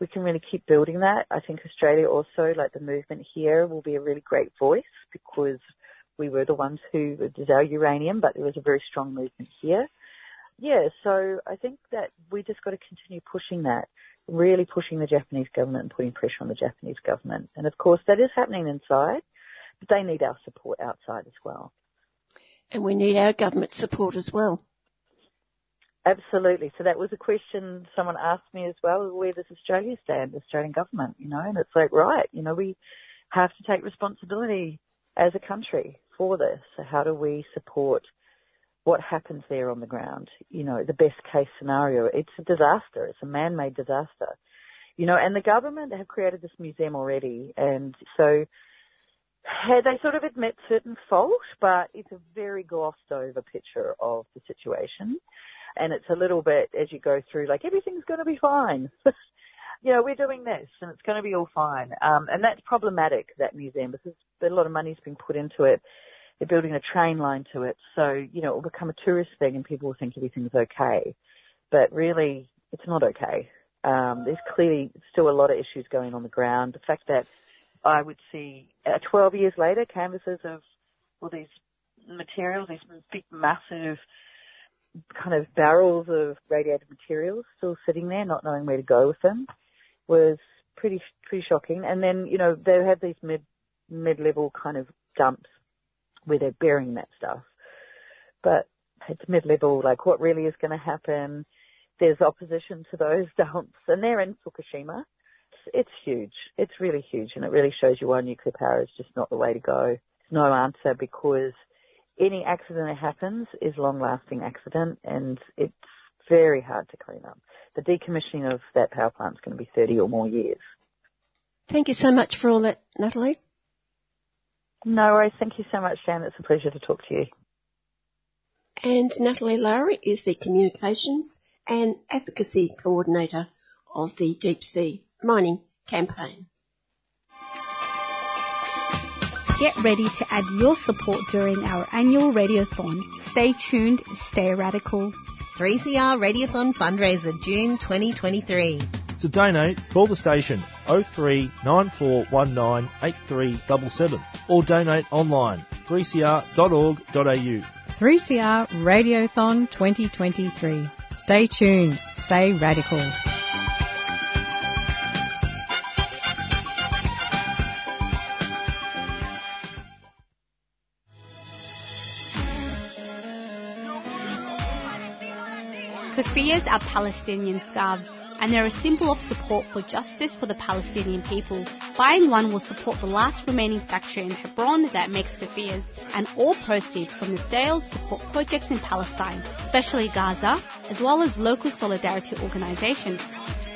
we can really keep building that. I think Australia also, like the movement here, will be a really great voice because we were the ones who did our uranium, but there was a very strong movement here yeah, so I think that we just got to continue pushing that, really pushing the Japanese government and putting pressure on the Japanese government. And of course, that is happening inside, but they need our support outside as well. And we need our government support as well. Absolutely. So that was a question someone asked me as well. Where does Australia stand, the Australian government? You know, and it's like, right, you know, we have to take responsibility as a country for this. So how do we support what happens there on the ground. You know, the best case scenario. It's a disaster. It's a man-made disaster. You know, and the government have created this museum already, and so they sort of admit certain fault, but it's a very glossed over picture of the situation. And it's a little bit as you go through, like everything's going to be fine. you know, we're doing this and it's going to be all fine. Um, and that's problematic, that museum, because a lot of money's been put into it they're building a train line to it. So, you know, it will become a tourist thing and people will think everything's okay. But really, it's not okay. Um, there's clearly still a lot of issues going on the ground. The fact that I would see uh, 12 years later canvases of all these materials, these big, massive kind of barrels of radiated materials still sitting there, not knowing where to go with them, was pretty pretty shocking. And then you know they had these mid mid level kind of dumps where they're burying that stuff. But it's mid-level, like what really is going to happen. There's opposition to those dumps and they're in Fukushima. It's, it's huge. It's really huge and it really shows you why nuclear power is just not the way to go. There's no answer because any accident that happens is long-lasting accident and it's very hard to clean up. The decommissioning of that power plant is going to be 30 or more years. Thank you so much for all that, Natalie. No worries. Thank you so much, Jan. It's a pleasure to talk to you. And Natalie Lowrey is the Communications and Advocacy Coordinator of the Deep Sea Mining Campaign. Get ready to add your support during our annual Radiothon. Stay tuned, stay radical. 3CR Radiothon fundraiser June 2023. To donate, call the station 0394198377 or donate online 3cr.org.au. 3CR Radiothon 2023. Stay tuned, stay radical. Kufiyas are Palestinian scarves and they're a symbol of support for justice for the Palestinian people. Buying one will support the last remaining factory in Hebron that makes kufiyas, and all proceeds from the sales support projects in Palestine, especially Gaza, as well as local solidarity organizations.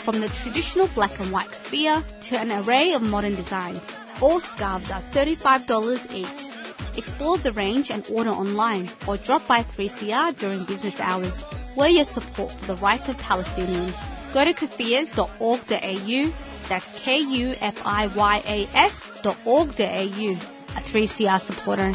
From the traditional black and white keffiyeh to an array of modern designs, all scarves are $35 each. Explore the range and order online or drop by 3CR during business hours. Wear your support for the rights of Palestinians. Go to kufiyas.org.au, that's K-U-F-I-Y-A-S dot org.au, a 3CR supporter.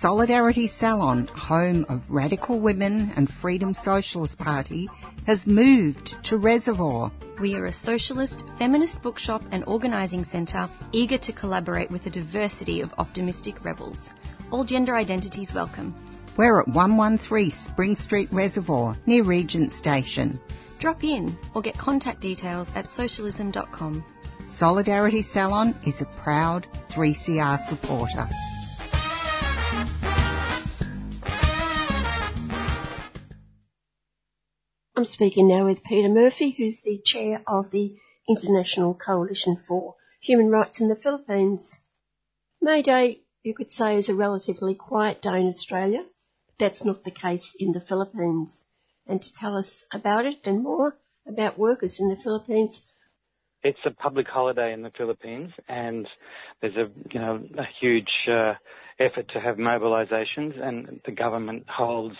Solidarity Salon, home of Radical Women and Freedom Socialist Party, has moved to Reservoir. We are a socialist, feminist bookshop and organising centre eager to collaborate with a diversity of optimistic rebels. All gender identities welcome. We're at 113 Spring Street Reservoir, near Regent Station. Drop in or get contact details at socialism.com. Solidarity Salon is a proud 3CR supporter. I'm speaking now with Peter Murphy, who's the chair of the International Coalition for Human Rights in the Philippines. May Day, you could say, is a relatively quiet day in Australia. But that's not the case in the Philippines. And to tell us about it and more about workers in the Philippines, it's a public holiday in the Philippines, and there's a you know a huge uh, effort to have mobilisations, and the government holds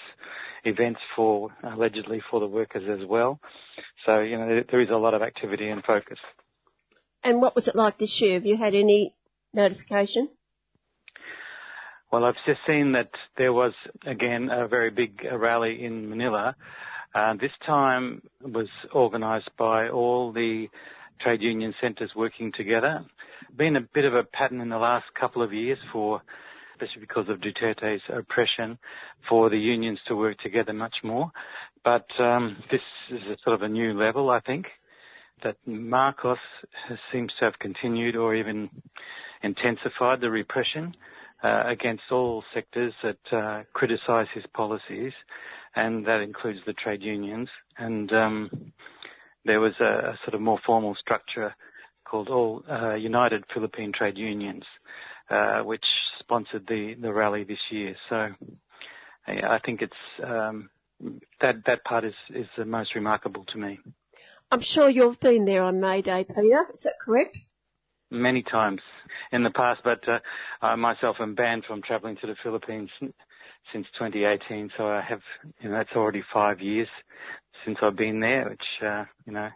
events for allegedly for the workers as well. So you know there is a lot of activity and focus. And what was it like this year? Have you had any notification? Well, I've just seen that there was again a very big rally in Manila. Uh, this time was organised by all the trade union centres working together. Been a bit of a pattern in the last couple of years for, especially because of Duterte's oppression, for the unions to work together much more. But um, this is a sort of a new level, I think, that Marcos seems to have continued or even intensified the repression uh, against all sectors that uh, criticise his policies, and that includes the trade unions. And um, there was a, a, sort of more formal structure called All uh, United Philippine Trade Unions, which sponsored the, the rally this year. So I think it's um, that that part is, is the most remarkable to me. I'm sure you've been there on May Day, Peter. Is that correct? Many times in the past, but uh, I myself am banned from travelling to the Philippines since 2018. So I have, you know, it's already five years since I've been there, which uh, you know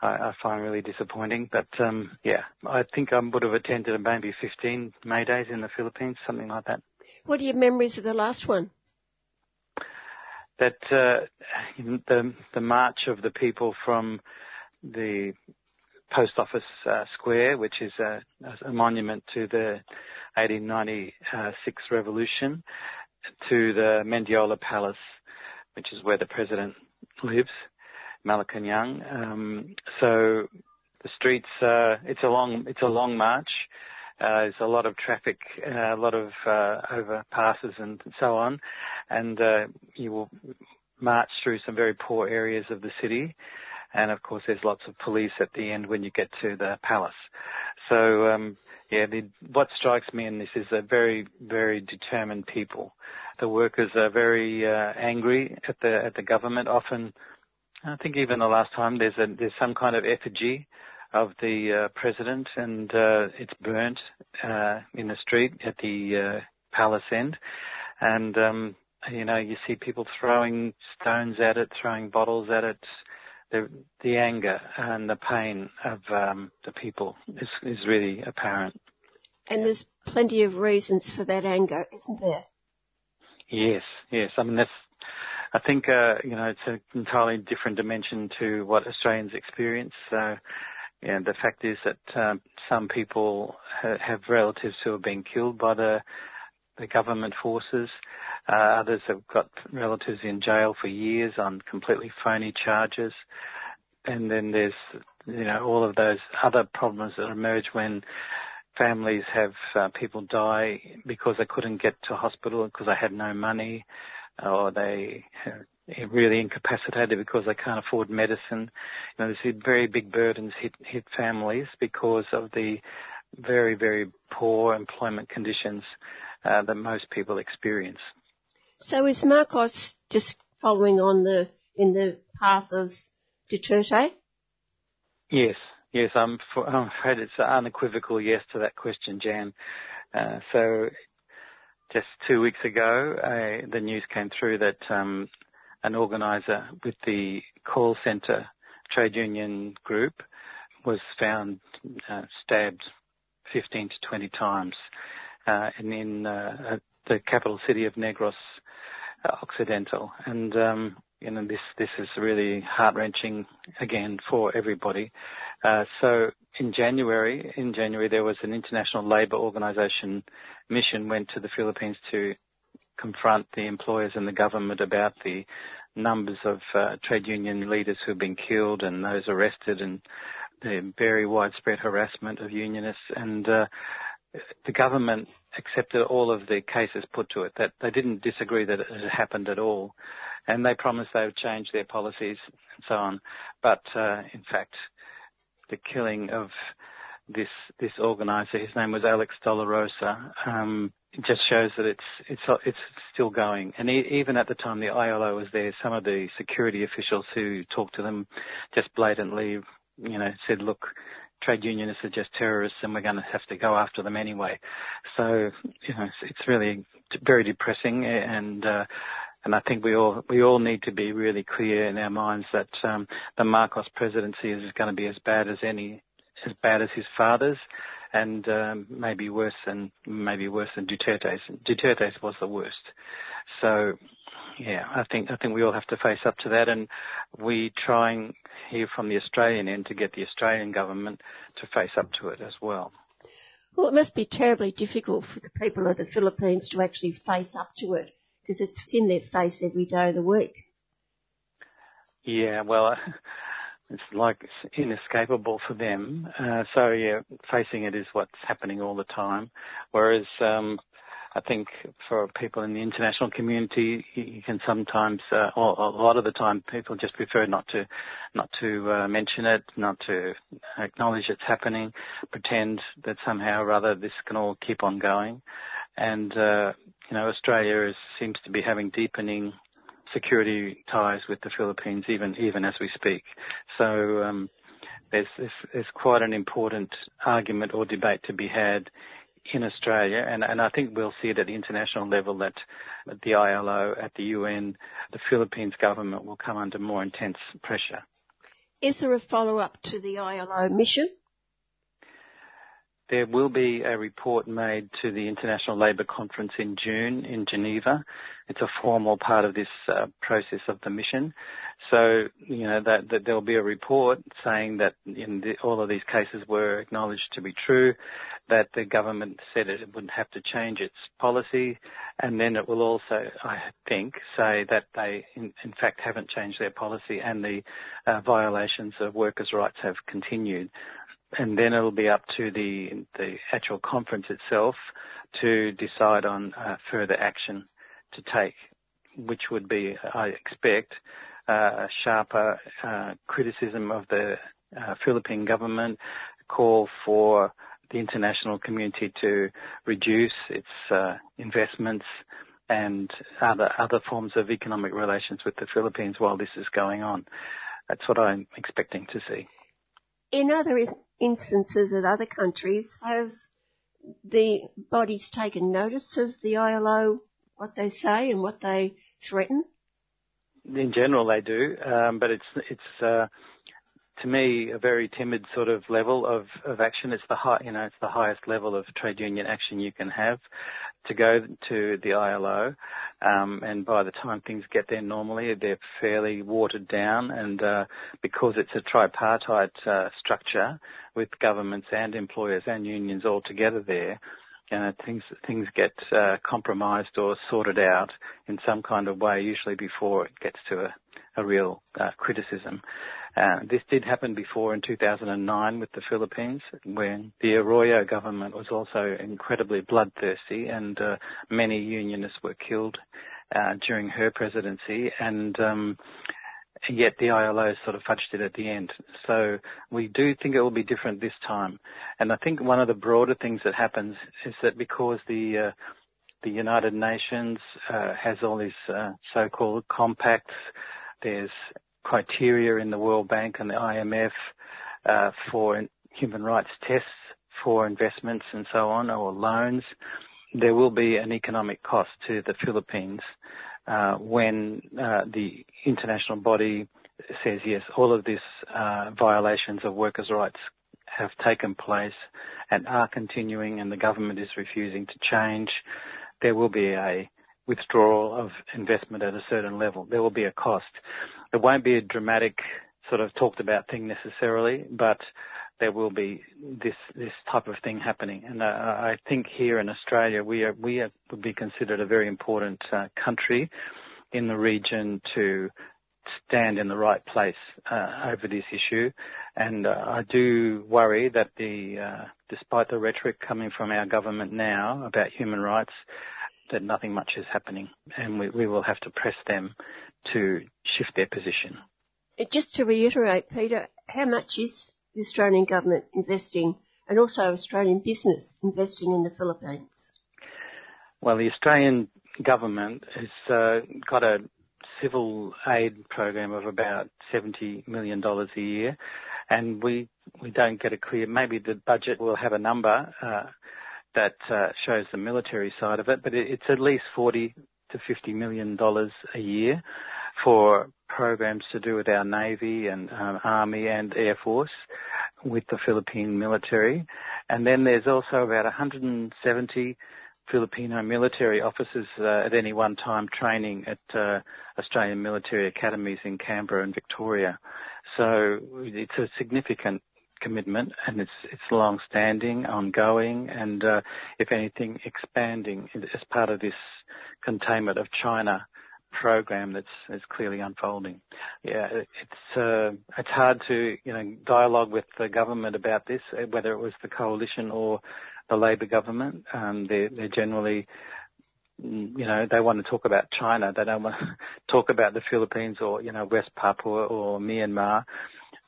I, I, find really disappointing. But um, yeah, I think I would have attended maybe 15 May Days in the Philippines, something like that. What are your memories of the last one? That uh, the the march of the people from the post office uh, square, which is a, a, monument to the 1896 revolution, to the Mendiola Palace, which is where the president lives, Malacanang. Um, so the streets, uh, it's a long, it's a long march. Uh, there's a lot of traffic, uh, a lot of uh, overpasses and so on, and uh, you will march through some very poor areas of the city. And of course, there's lots of police at the end when you get to the palace. So um, yeah, the, what strikes me in this is a very, very determined people. The workers are very uh, angry at the at the government. Often, I think even the last time there's a there's some kind of effigy of the uh, president, and uh, it's burnt uh, in the street at the uh, palace end, and um, you know you see people throwing stones at it, throwing bottles at it the the anger and the pain of um, the people is is really apparent. And there's plenty of reasons for that anger, isn't there? Yes, yes. I mean, that's, I think, uh, you know, it's an entirely different dimension to what Australians experience. So, yeah, the fact is that um, some people ha- have relatives who have been killed by the the government forces. Uh, others have got relatives in jail for years on completely phony charges. And then there's, you know, all of those other problems that emerge when families have uh, people die because they couldn't get to hospital because they had no money or they are really incapacitated because they can't afford medicine. You know, there's very big burdens hit, hit families because of the very, very poor employment conditions uh, that most people experience. So is Marcos just following on the in the path of Duterte? Yes, yes. I'm, I'm afraid it's unequivocal yes to that question, Jan. Uh, so just two weeks ago, uh, the news came through that um, an organizer with the call centre trade union group was found uh, stabbed 15 to 20 times uh, in, in uh, the capital city of Negros Occidental. And um, you know this this is really heart wrenching again for everybody. Uh, so in January, in January there was an international labour organisation mission went to the Philippines to confront the employers and the government about the numbers of uh, trade union leaders who have been killed and those arrested and the very widespread harassment of unionists and uh, the government accepted all of the cases put to it, that they didn't disagree that it had happened at all. And they promised they would change their policies and so on. But, uh, in fact, the killing of this, this organizer, his name was Alex Dolorosa, um, it just shows that it's, it's, it's still going. And even at the time the ILO was there, some of the security officials who talked to them just blatantly, you know, said, look, trade unionists are just terrorists and we're going to have to go after them anyway. So, you know, it's, it's really very depressing and, uh, and I think we all we all need to be really clear in our minds that um, the Marcos presidency is going to be as bad as any as bad as his father's, and um, maybe worse than maybe worse than Duterte's. Duterte's was the worst. So yeah, I think I think we all have to face up to that, and we trying here from the Australian end to get the Australian government to face up to it as well. Well, it must be terribly difficult for the people of the Philippines to actually face up to it because it's in their face every day of the week. Yeah, well, it's like it's inescapable for them. Uh, so yeah, facing it is what's happening all the time. Whereas um, I think for people in the international community, you can sometimes, uh, or a lot of the time, people just prefer not to, not to uh, mention it, not to acknowledge it's happening, pretend that somehow or other this can all keep on going. And uh, you know, Australia is, seems to be having deepening security ties with the Philippines, even even as we speak. So. Um, there's, there's, there's quite an important argument or debate to be had in Australia, and, and I think we'll see it at the international level that at the ILO, at the UN, the Philippines government will come under more intense pressure. Is there a follow-up to the ILO mission? There will be a report made to the International Labour Conference in June in Geneva. It's a formal part of this uh, process of the mission. So, you know, that, that there'll be a report saying that the, all of these cases were acknowledged to be true, that the government said it wouldn't have to change its policy, and then it will also, I think, say that they in, in fact haven't changed their policy and the uh, violations of workers' rights have continued and then it'll be up to the the actual conference itself to decide on uh, further action to take, which would be, I expect, uh, sharper uh, criticism of the uh, Philippine government, call for the international community to reduce its uh, investments and other other forms of economic relations with the Philippines while this is going on. That's what I'm expecting to see. In other instances in other countries, have the bodies taken notice of the ILO, what they say and what they threaten? In general, they do, um, but it's it's uh, to me, a very timid sort of level of, of action. It's the high, you know, it's the highest level of trade union action you can have to go to the ILO. Um, and by the time things get there normally, they're fairly watered down. And uh, because it's a tripartite uh, structure with governments and employers and unions all together there, you know, things things get uh, compromised or sorted out in some kind of way, usually before it gets to a, a real uh, criticism. Uh, this did happen before in 2009 with the Philippines, when the Arroyo government was also incredibly bloodthirsty, and uh, many unionists were killed uh, during her presidency, and um, yet the ILO sort of fudged it at the end. So we do think it will be different this time. And I think one of the broader things that happens is that because the uh, the United Nations uh, has all these so-called compacts, there's criteria in the World Bank and the IMF uh, for human rights tests for investments and so on or loans. There will be an economic cost to the Philippines uh, when uh, the international body says yes, all of these uh, violations of workers' rights have taken place and are continuing, and the government is refusing to change. There will be a withdrawal of investment at a certain level. There will be a cost. It won't be a dramatic sort of talked about thing necessarily, but there will be this this type of thing happening. And uh, I think here in Australia, we are we are, would be considered a very important uh, country in the region to stand in the right place uh, over this issue. And uh, I do worry that the uh, despite the rhetoric coming from our government now about human rights, that nothing much is happening, and we, we will have to press them to shift their position. Just to reiterate, Peter, how much is the Australian government investing and also Australian business investing in the Philippines? Well, the Australian government has uh, got a civil aid program of about $70 million a year, and we we don't get a clear. Maybe the budget will have a number uh, that uh, shows the military side of it, but it, it's at least 40 to 50 million dollars a year for programs to do with our Navy and um, Army and Air Force with the Philippine military. And then there's also about 170 Filipino military officers uh, at any one time training at uh, Australian military academies in Canberra and Victoria. So it's a significant commitment and it's it's long standing, ongoing and uh, if anything expanding as part of this containment of China program that's is clearly unfolding. Yeah, it's uh, it's hard to you know dialogue with the government about this, uh, whether it was the coalition or the Labor government. Um, they're, they're generally you know, they want to talk about China. They don't want to talk about the Philippines or, you know, West Papua or Myanmar.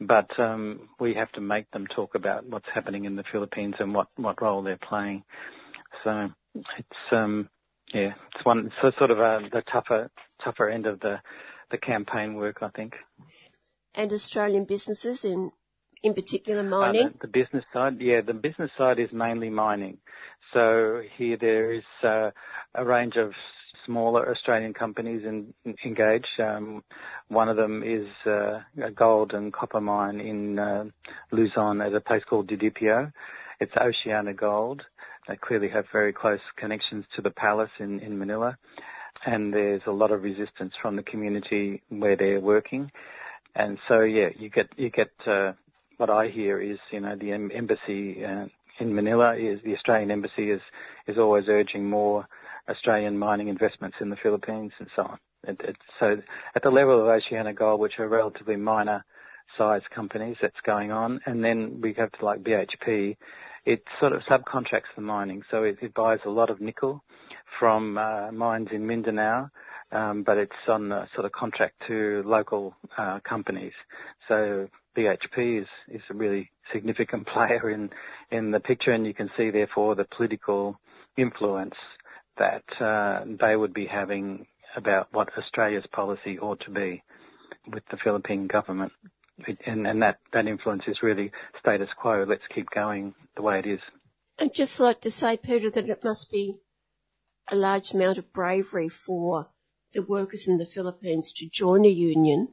But um, we have to make them talk about what's happening in the Philippines and what, what role they're playing. So it's um, yeah, it's one so sort of a, the tougher tougher end of the the campaign work, I think. And Australian businesses in in particular mining. Uh, the, the, business side, yeah, the business side is mainly mining. So here there is uh, a range of smaller Australian companies engaged. Um, one of them is uh, a gold and copper mine in uh, Luzon at a place called Didipio. It's Oceana Gold. They clearly have very close connections to the palace in, Manila. And there's a lot of resistance from the community where they're working. And so, yeah, you get, you get, uh, what I hear is, you know, the embassy in Manila is, the Australian embassy is, is always urging more Australian mining investments in the Philippines and so on. It, it, so at the level of Oceana Gold, which are relatively minor size companies, that's going on. And then we have to like BHP, it sort of subcontracts the mining. So it, it buys a lot of nickel from uh, mines in Mindanao, um, but it's on a sort of contract to local uh, companies. So BHP is, is a really significant player in, in the picture, and you can see therefore the political influence that uh, they would be having about what Australia's policy ought to be with the Philippine government and, and that, that influence is really status quo. Let's keep going the way it is. I'd just like to say, Peter, that it must be a large amount of bravery for the workers in the Philippines to join a union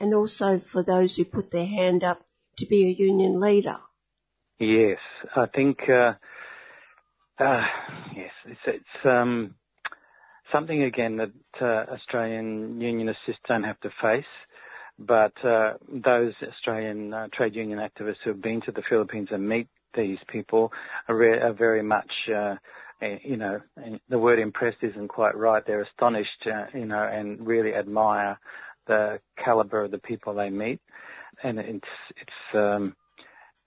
and also for those who put their hand up to be a union leader. Yes, I think uh, uh, yes, it's, it's um, something again that uh, Australian unionists don't have to face. But uh, those Australian uh, trade union activists who have been to the Philippines and meet these people are, re- are very much, uh, eh, you know, the word impressed isn't quite right. They're astonished, uh, you know, and really admire the caliber of the people they meet. And it's, it's, um,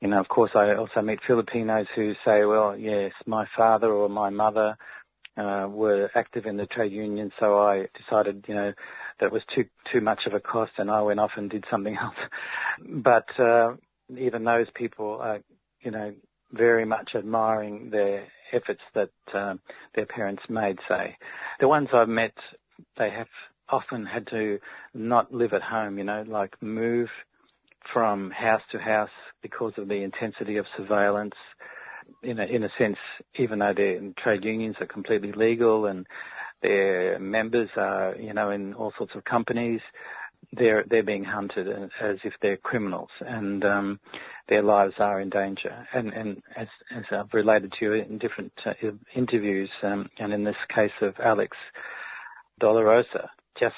you know, of course, I also meet Filipinos who say, well, yes, my father or my mother uh, were active in the trade union, so I decided, you know, that was too too much of a cost, and I went off and did something else. but uh, even those people are, you know, very much admiring their efforts that um, their parents made. Say, the ones I've met, they have often had to not live at home, you know, like move from house to house because of the intensity of surveillance in a, in a sense, even though their trade unions are completely legal and their members are, you know, in all sorts of companies, they're they're being hunted as if they're criminals, and um, their lives are in danger. And and as as I've related to you in different uh, interviews, um, and in this case of Alex Dolorosa, just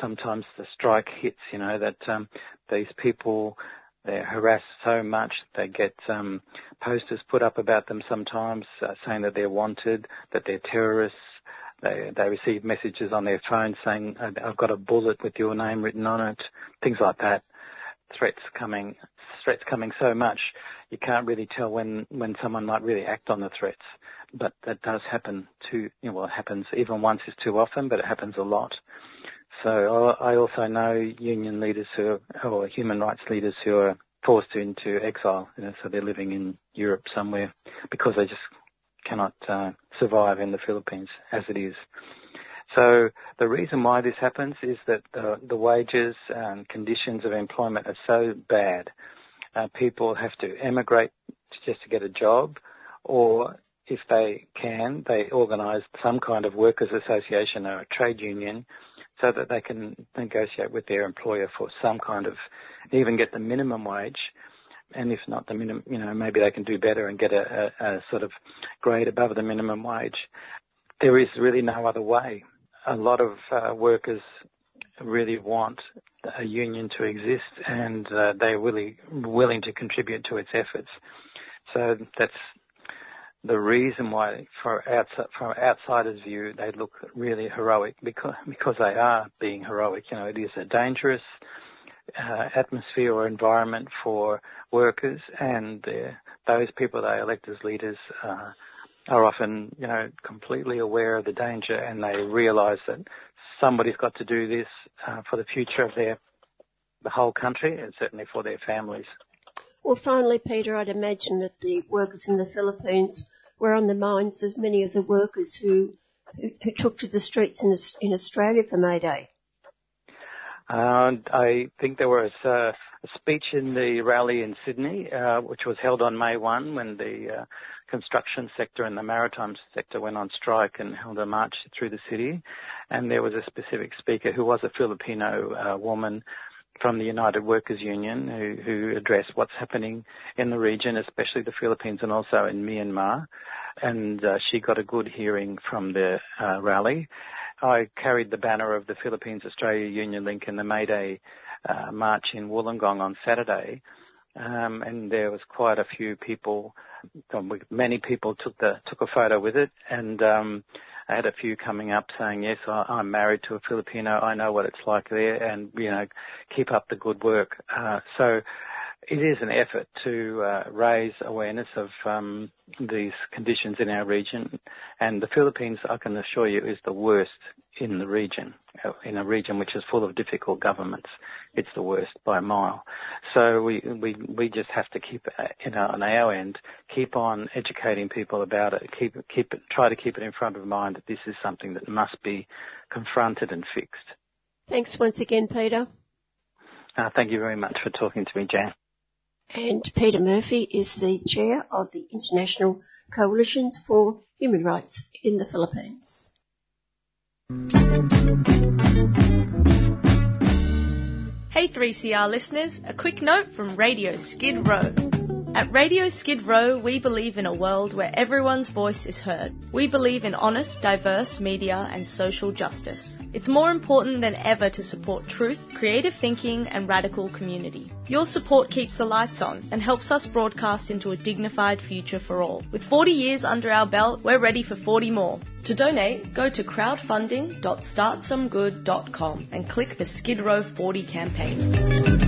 sometimes the strike hits, you know, that um, these people they're harassed so much. They get um, posters put up about them sometimes uh, saying that they're wanted, that they're terrorists. They they receive messages on their phone saying, "I've got a bullet with your name written on it," things like that. Threats coming, threats coming so much, you can't really tell when when someone might really act on the threats. But that does happen too. You know, well, it happens even once is too often, but it happens a lot. So I also know union leaders who are, or human rights leaders who are forced into exile. You know, so they're living in Europe somewhere because they just cannot uh, survive in the Philippines as it is. So the reason why this happens is that the, wages and conditions of employment are so bad. Uh, people have to emigrate just to get a job, or if they can, they organise some kind of workers' association or a trade union so that they can negotiate with their employer for some kind of, even get the minimum wage. And if not the minimum, you know, maybe they can do better and get a, a, a sort of grade above the minimum wage. There is really no other way. A lot of uh, workers really want a union to exist and uh, they're really willing to contribute to its efforts. So that's the reason why, for outside, from outsider's view, they look really heroic because because they are being heroic. You know, it is a dangerous uh, atmosphere or environment for workers, and those people they elect as leaders uh, are often, you know, completely aware of the danger, and they realise that somebody's got to do this uh, for the future of their the whole country, and certainly for their families. Well, finally, Peter, I'd imagine that the workers in the Philippines were on the minds of many of the workers who who, who took to the streets in, in Australia for May Day. And I think there was a speech in the rally in Sydney, uh, which was held on May 1 when the uh, construction sector and the maritime sector went on strike and held a march through the city. And there was a specific speaker who was a Filipino uh, woman from the United Workers Union who, who addressed what's happening in the region, especially the Philippines and also in Myanmar. And uh, she got a good hearing from the uh, rally. I carried the banner of the Philippines Australia Union Link in the May Day uh, march in Wollongong on Saturday. Um, and there was quite a few people, many people took the took a photo with it, and um, I had a few coming up saying, yes, I, am married to a Filipino. I know what it's like there and, you know, keep up the good work. Uh, so it is an effort to uh, raise awareness of um, these conditions in our region. And the Philippines, I can assure you, is the worst in the region, uh, in a region which is full of difficult governments. It's the worst by a mile. So we we we just have to keep, uh, you know, on our end, keep on educating people about it. Keep keep it, try to keep it in front of mind that this is something that must be confronted and fixed. Thanks once again, Peter. Uh, thank you very much for talking to me, Jan. And Peter Murphy is the chair of the International Coalitions for Human Rights in the Philippines. Hey 3CR listeners, a quick note from Radio Skid Row. At Radio Skid Row, we believe in a world where everyone's voice is heard. We believe in honest, diverse media and social justice. It's more important than ever to support truth, creative thinking, and radical community. Your support keeps the lights on and helps us broadcast into a dignified future for all. With 40 years under our belt, we're ready for 40 more. To donate, go to crowdfunding.startsomegood.com and click the Skid Row 40 campaign.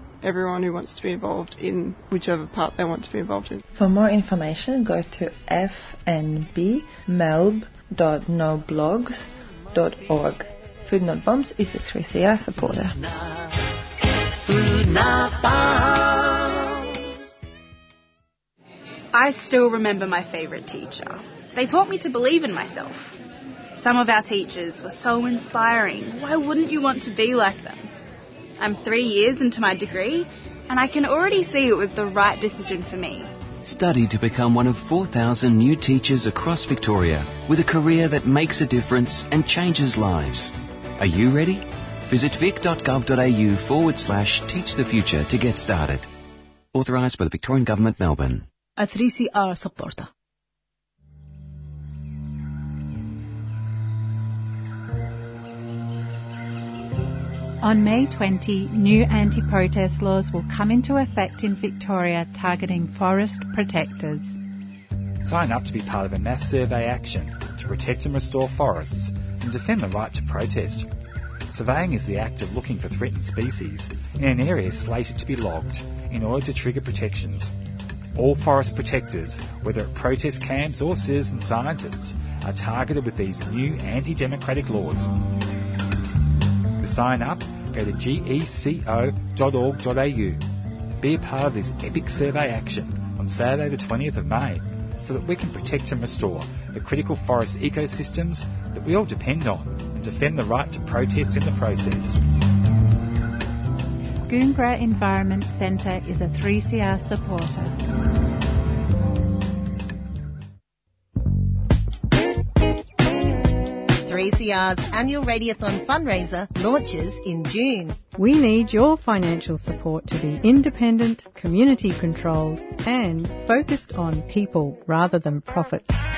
everyone who wants to be involved in whichever part they want to be involved in. For more information, go to fnbmelb.noblogs.org. Food Not Bombs is a 3CR supporter. I still remember my favourite teacher. They taught me to believe in myself. Some of our teachers were so inspiring. Why wouldn't you want to be like them? I'm three years into my degree, and I can already see it was the right decision for me. Study to become one of 4,000 new teachers across Victoria with a career that makes a difference and changes lives. Are you ready? Visit vic.gov.au forward slash teach the future to get started. Authorised by the Victorian Government, Melbourne. A 3CR supporter. On May 20, new anti protest laws will come into effect in Victoria targeting forest protectors. Sign up to be part of a mass survey action to protect and restore forests and defend the right to protest. Surveying is the act of looking for threatened species in an area slated to be logged in order to trigger protections. All forest protectors, whether at protest camps or citizen scientists, are targeted with these new anti-democratic laws. To sign up, go to geco.org.au. Be a part of this epic survey action on Saturday the 20th of May so that we can protect and restore the critical forest ecosystems that we all depend on and defend the right to protest in the process. Goongerah Environment Centre is a 3CR supporter. 3CR's annual Radiothon fundraiser launches in June. We need your financial support to be independent, community controlled, and focused on people rather than profit.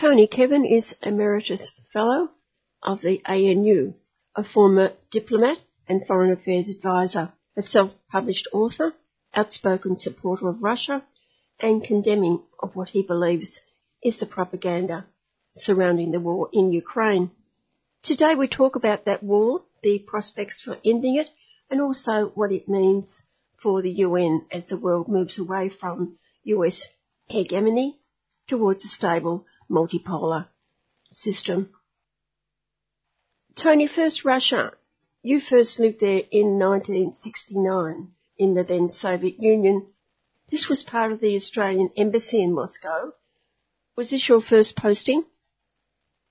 Tony Kevin is Emeritus Fellow of the ANU, a former diplomat and foreign affairs advisor, a self-published author, outspoken supporter of Russia, and condemning of what he believes is the propaganda surrounding the war in Ukraine. Today we talk about that war, the prospects for ending it, and also what it means for the UN as the world moves away from US hegemony towards a stable multipolar system. Tony, first Russia. You first lived there in 1969 in the then Soviet Union. This was part of the Australian Embassy in Moscow. Was this your first posting?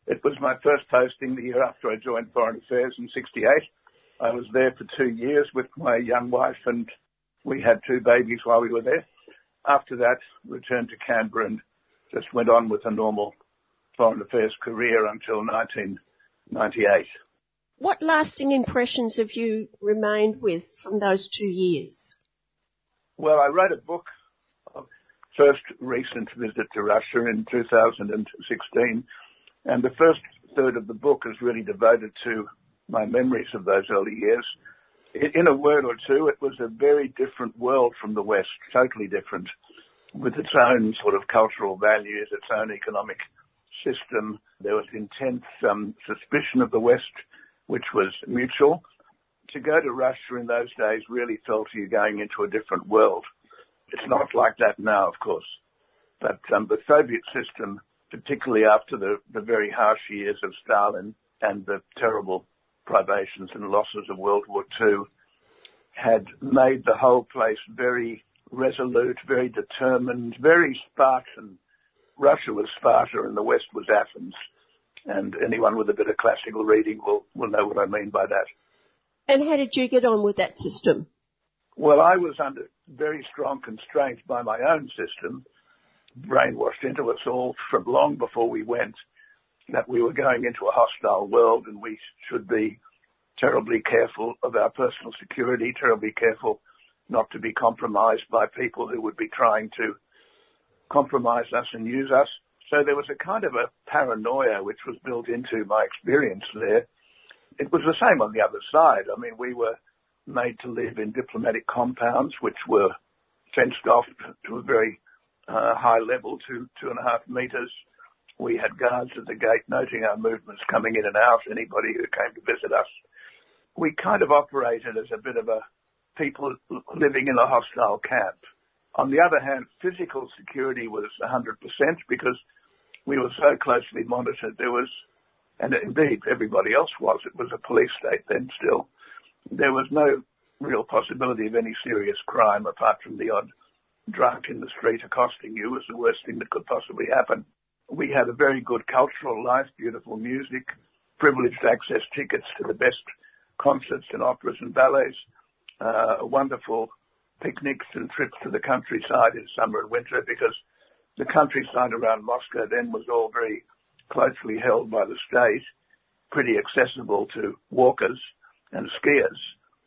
It was my first posting the year after I joined Foreign Affairs in 68. I was there for two years with my young wife and we had two babies while we were there. After that, returned to Canberra and just went on with a normal Foreign Affairs career until 1998. What lasting impressions have you remained with from those two years? Well, I wrote a book, uh, first recent visit to Russia in 2016, and the first third of the book is really devoted to my memories of those early years. In a word or two, it was a very different world from the West, totally different, with its own sort of cultural values, its own economic system. There was intense um, suspicion of the West, which was mutual. To go to Russia in those days really felt you going into a different world. It's not like that now, of course. But um, the Soviet system, particularly after the, the very harsh years of Stalin and the terrible privations and losses of World War II, had made the whole place very resolute, very determined, very Spartan. Russia was Sparta and the West was Athens. And anyone with a bit of classical reading will, will know what I mean by that. And how did you get on with that system? Well, I was under very strong constraints by my own system, brainwashed into us all from long before we went that we were going into a hostile world and we should be terribly careful of our personal security, terribly careful not to be compromised by people who would be trying to compromise us and use us. So there was a kind of a paranoia which was built into my experience there. It was the same on the other side. I mean, we were made to live in diplomatic compounds which were fenced off to a very uh, high level, to two and a half meters. We had guards at the gate noting our movements coming in and out, anybody who came to visit us. We kind of operated as a bit of a people living in a hostile camp. On the other hand, physical security was 100% because we were so closely monitored. There was, and indeed everybody else was, it was a police state then still. There was no real possibility of any serious crime apart from the odd drunk in the street accosting you was the worst thing that could possibly happen. We had a very good cultural life, beautiful music, privileged access tickets to the best concerts and operas and ballets wonderful picnics and trips to the countryside in summer and winter because the countryside around Moscow then was all very closely held by the state, pretty accessible to walkers and skiers.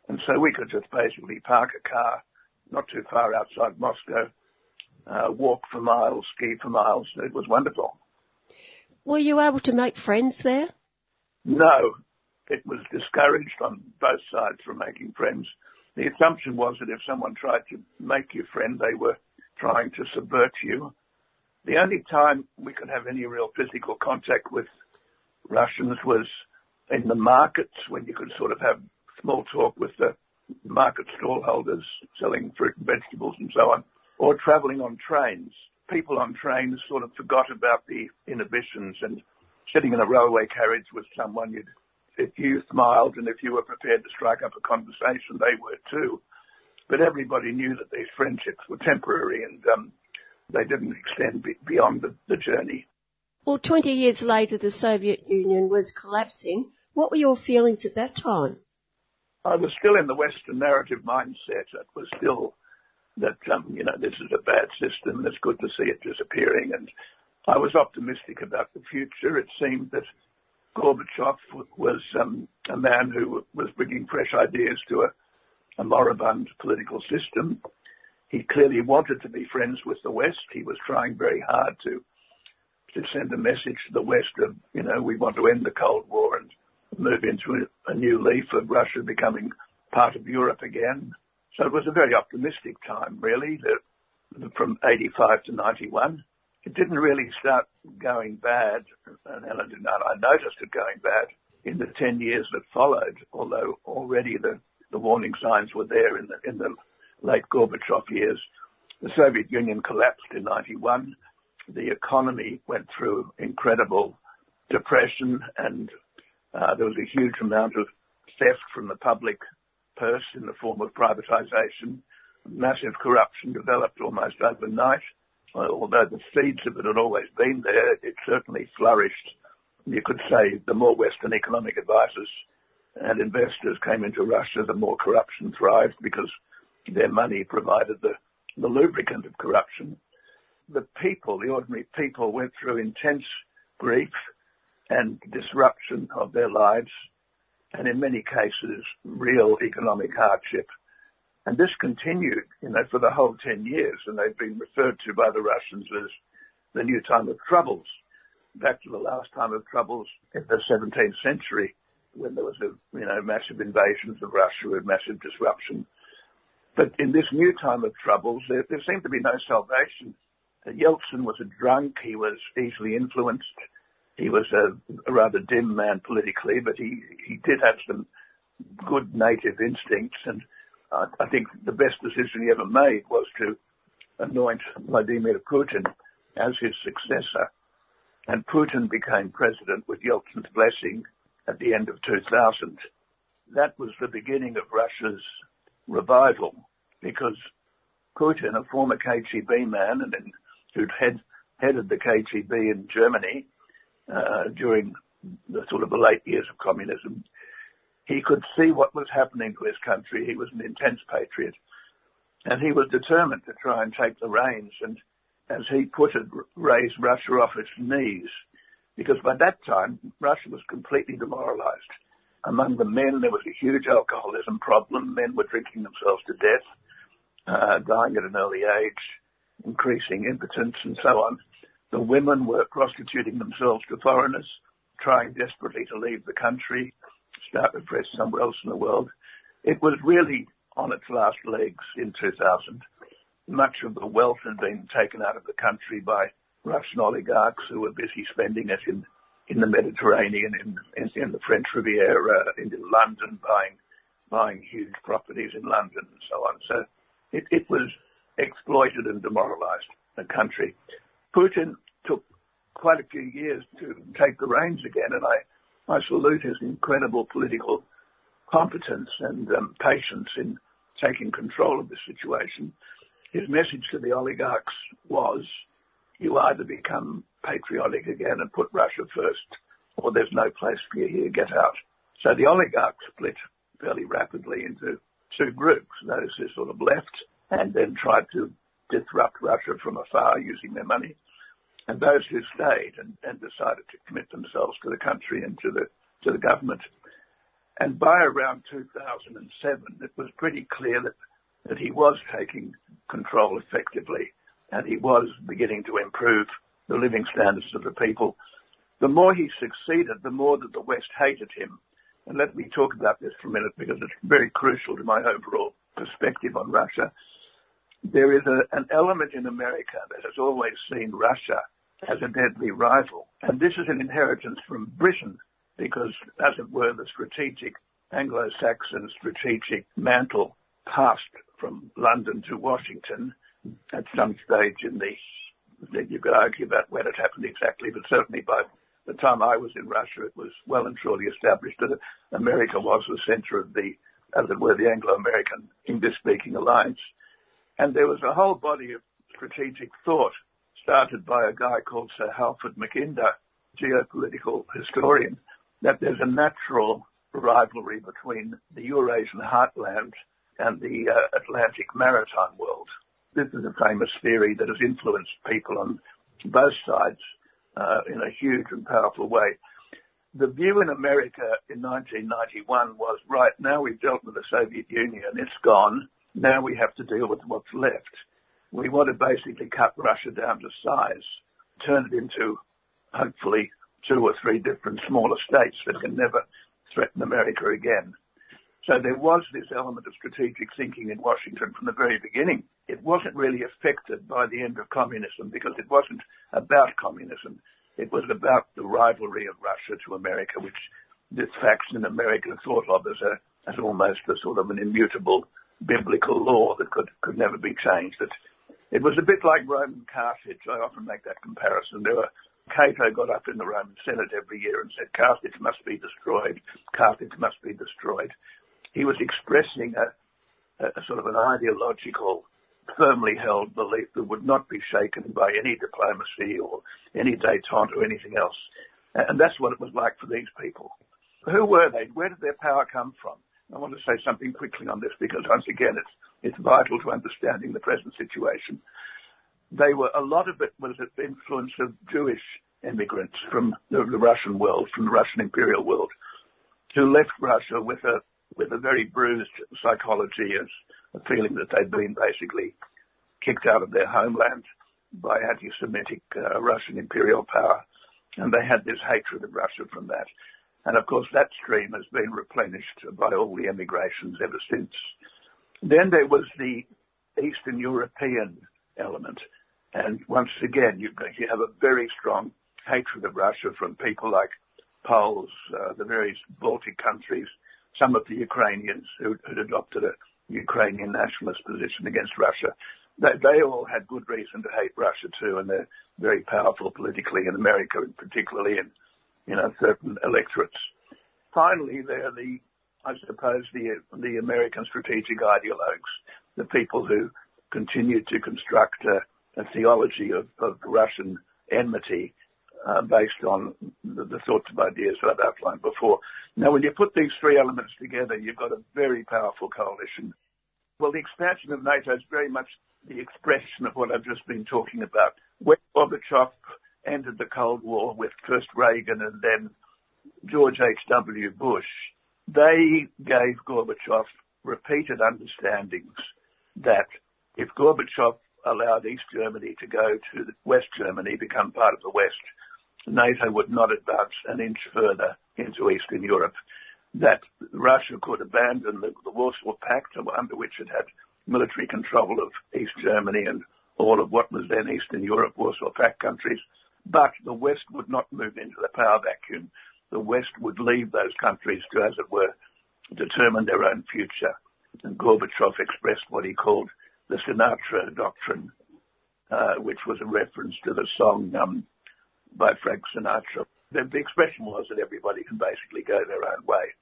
And so we could just basically park a car not too far outside Moscow, uh, walk for miles, ski for miles. It was wonderful. Were you able to make friends there? No, it was discouraged on both sides from making friends the assumption was that if someone tried to make you friend, they were trying to subvert you. The only time we could have any real physical contact with Russians was in the markets when you could sort of have small talk with the market stallholders selling fruit and vegetables and so on, or traveling on trains. People on trains sort of forgot about the inhibitions and sitting in a railway carriage with someone you'd if you smiled and if you were prepared to strike up a conversation, they were too. But everybody knew that these friendships were temporary and um, they didn't extend be- beyond the, the journey. Well, 20 years later, the Soviet Union was collapsing. What were your feelings at that time? I was still in the Western narrative mindset. It was still that, um, you know, this is a bad system and it's good to see it disappearing. And I was optimistic about the future. It seemed that Gorbachev was um, a man who was bringing fresh ideas to a, moribund political system. He clearly wanted to be friends with the West. He was trying very hard to to send a message to the West of, you know, we want to end the Cold War and move into a, new leaf of Russia becoming part of Europe again. So it was a very optimistic time, really, the, from 85 to 91 it didn't really start going bad, and I did not. I noticed it going bad in the 10 years that followed, although already the, the warning signs were there in the, in the late Gorbachev years. The Soviet Union collapsed in 91. The economy went through incredible depression and uh, there was a huge amount of theft from the public purse in the form of privatization. Massive corruption developed almost overnight although the seeds of it had always been there, it certainly flourished. You could say the more Western economic advisors and investors came into Russia, the more corruption thrived because their money provided the, the lubricant of corruption. The people, the ordinary people, went through intense grief. and disruption of their lives, and in many cases, real economic hardship. And this continued, you know, for the whole 10 years, and they've been referred to by the Russians as the new time of troubles, back to the last time of troubles in the 17th century, when there was a, you know, massive invasions of Russia and massive disruption. But in this new time of troubles, there, there seemed to be no salvation. Uh, Yeltsin was a drunk. He was easily influenced. He was a, a rather dim man politically, but he, he did have some good native instincts. And uh, I think the best decision he ever made was to anoint Vladimir Putin as his successor. And Putin became president with Yeltsin's blessing at the end of 2000. That was the beginning of Russia's revival because Putin, a former KGB man and then who'd head, headed the KGB in Germany uh, during the sort of the late years of communism, he could see what was happening to his country. He was an intense patriot, and he was determined to try and take the reins and, as he put it, raise Russia off its knees. Because by that time, Russia was completely demoralized. Among the men, there was a huge alcoholism problem. Men were drinking themselves to death, uh, dying at an early age increasing impotence and so on. The women were prostituting themselves to foreigners, trying desperately to leave the country, start afresh somewhere else in the world. It was really on its last legs in 2000. Much of the wealth had been taken out of the country by Russian oligarchs who were busy spending it in, in the Mediterranean, in, in, in the French Riviera, in London, buying, buying huge properties in London and so on. So it, it was exploited and demoralized the country. Putin took quite a few years to take the reins again, and I, I salute his incredible political competence and um, patience in taking control of the situation. His message to the oligarchs was, you either become patriotic again and put Russia first, or there's no place for you here, get out. So the oligarchs split fairly rapidly into two groups, those who sort of left and then tried to disrupt Russia from afar using their money. And those who stayed and, and decided to commit themselves to the country and to the, to the government. And by around 2007, it was pretty clear that, that he was taking control effectively and he was beginning to improve the living standards of the people. The more he succeeded, the more that the West hated him. And let me talk about this for a minute because it's very crucial to my overall perspective on Russia there is a, an element in America that has always seen Russia as a deadly rival. And this is an inheritance from Britain because, as it were, the strategic Anglo-Saxon strategic mantle passed from London to Washington at some stage in the, you could argue about when it happened exactly, but certainly by the time I was in Russia, it was well and truly established that America was the center of the, as it were, the Anglo-American English-speaking alliance. And there was a whole body of strategic thought started by a guy called Sir Halford Mackinder, geopolitical historian, that there's a natural rivalry between the Eurasian heartland and the uh, Atlantic maritime world. This is a famous theory that has influenced people on both sides uh, in a huge and powerful way. The view in America in 1991 was, right, now we've dealt with the Soviet Union, it's gone. Now we have to deal with what's left. We want to basically cut Russia down to size, turn it into hopefully two or three different smaller states that can never threaten America again. So there was this element of strategic thinking in Washington from the very beginning. It wasn't really affected by the end of communism because it wasn't about communism. It was about the rivalry of Russia to America, which this faction in America thought of as a as almost a sort of an immutable biblical law that could, could never be changed. It, it was a bit like Roman Carthage. I often make that comparison. There were, Cato got up in the Roman Senate every year and said, Carthage must be destroyed. Carthage must be destroyed. He was expressing a, a, sort of an ideological, firmly held belief that would not be shaken by any diplomacy or any detente or anything else. And that's what it was like for these people. Who were they? Where did their power come from? I want to say something quickly on this because once again, it's, it's vital to understanding the present situation. They were, a lot of it was the influence of Jewish immigrants from the, the Russian world, from the Russian imperial world, who left Russia with a with a very bruised psychology as a feeling that they'd been basically kicked out of their homeland by anti-Semitic uh, Russian imperial power, and they had this hatred of Russia from that. And of course, that stream has been replenished by all the emigrations ever since. Then there was the Eastern European element. And once again, you, you have a very strong hatred of Russia from people like Poles, uh, the various Baltic countries, some of the Ukrainians who had adopted a Ukrainian nationalist position against Russia. They, they all had good reason to hate Russia too, and they're very powerful politically in America, and particularly in you know certain electorates. Finally, there are the I suppose the the American strategic ideologues, the people who continue to construct a, a theology of, of Russian enmity uh, based on the, the, sorts of ideas that I've outlined before. Now, when you put these three elements together, you've got a very powerful coalition. Well, the expansion of NATO is very much the expression of what I've just been talking about. When Gorbachev ended the Cold War with first Reagan and then George H.W. Bush, they gave Gorbachev repeated understandings that if Gorbachev allowed East Germany to go to West Germany, become part of the West, NATO would not advance an inch further into Eastern Europe. That Russia could abandon the, the Warsaw Pact, under which it had military control of East Germany and all of what was then Eastern Europe, Warsaw Pact countries, but the West would not move into the power vacuum. The West would leave those countries to, as it were, determine their own future. And Gorbachev expressed what he called the Sinatra Doctrine, uh, which was a reference to the song um, by Frank Sinatra. The, the expression was that everybody can basically go their own way.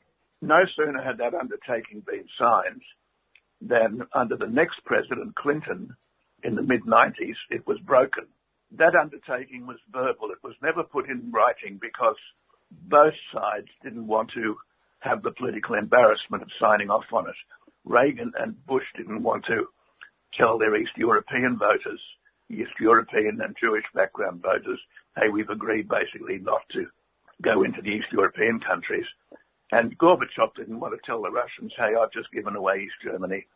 No sooner had that undertaking been signed than under the next president, Clinton, in the mid-90s, it was broken. That undertaking was verbal. It was never put in writing because both sides didn't want to have the political embarrassment of signing off on it. Reagan and Bush didn't want to tell their East European voters, East European and Jewish background voters, hey, we've agreed basically not to go into the East European countries. And Gorbachev didn't want to tell the Russians, hey, I've just given away East Germany.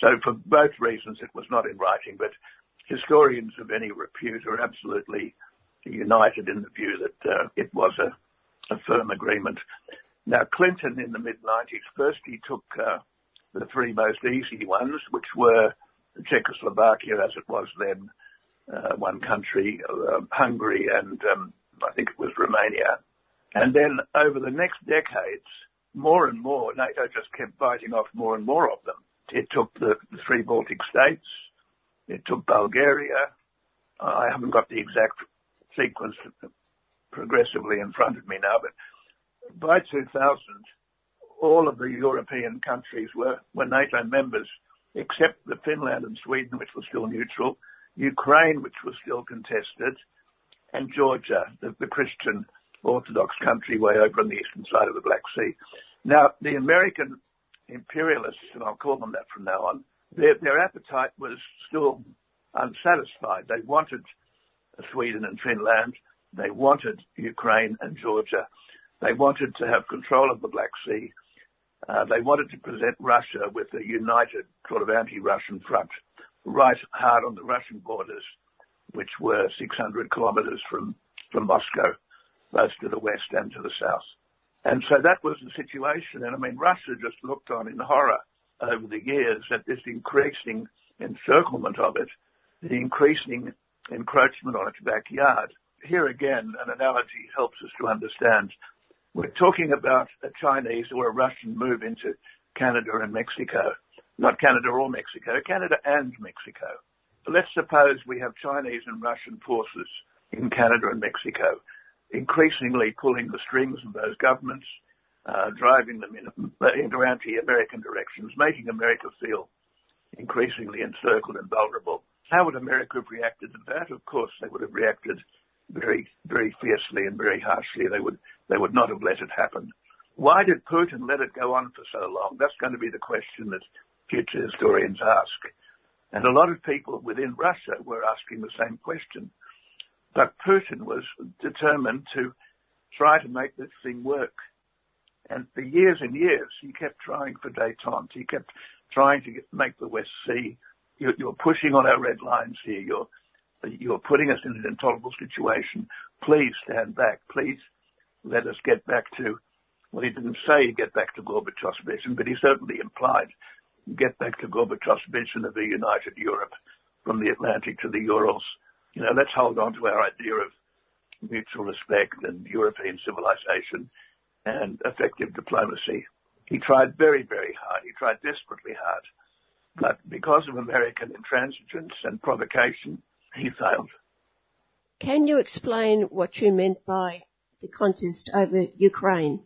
So for both reasons, it was not in writing, but historians of any repute are absolutely united in the view that uh, it was a, a, firm agreement. Now, Clinton in the mid-90s, first he took uh, the three most easy ones, which were Czechoslovakia as it was then, uh, one country, uh, Hungary, and um, I think it was Romania. And then over the next decades, more and more, NATO just kept biting off more and more of them. It took the, the three Baltic states. It took Bulgaria. I haven't got the exact sequence progressively in front of me now, but by 2000, all of the European countries were, were NATO members, except the Finland and Sweden, which were still neutral, Ukraine, which was still contested, and Georgia, the, the Christian Orthodox country way over on the eastern side of the Black Sea. Now, the American imperialists, and I'll call them that from now on, their, their appetite was still unsatisfied. They wanted Sweden and Finland. They wanted Ukraine and Georgia. They wanted to have control of the Black Sea. Uh, they wanted to present Russia with a united sort of anti-Russian front right hard on the Russian borders, which were 600 kilometers from, from Moscow, both to the west and to the south. And so that was the situation. And I mean, Russia just looked on in horror over the years at this increasing encirclement of it, the increasing encroachment on its backyard. Here again, an analogy helps us to understand. We're talking about a Chinese or a Russian move into Canada and Mexico not Canada or Mexico, Canada and Mexico. Let's suppose we have Chinese and Russian forces in Canada and Mexico, increasingly pulling the strings of those governments, uh, driving them in, into anti-American directions, making America feel increasingly encircled and vulnerable. How would America have reacted to that? Of course, they would have reacted very, very fiercely and very harshly. They would, they would not have let it happen. Why did Putin let it go on for so long? That's going to be the question that future historians ask. And a lot of people within Russia were asking the same question. But Putin was determined to try to make this thing work. And for years and years, he kept trying for détente. He kept trying to get, make the West see you're, you're pushing on our red lines here. You're you're putting us in an intolerable situation. Please stand back. Please let us get back to. Well, he didn't say get back to Gorbachev's vision, but he certainly implied get back to Gorbachev's vision of a united Europe from the Atlantic to the Urals. You know, let's hold on to our idea of mutual respect and European civilization and effective diplomacy. He tried very, very hard. He tried desperately hard. But because of American intransigence and provocation, he failed. Can you explain what you meant by the contest over Ukraine?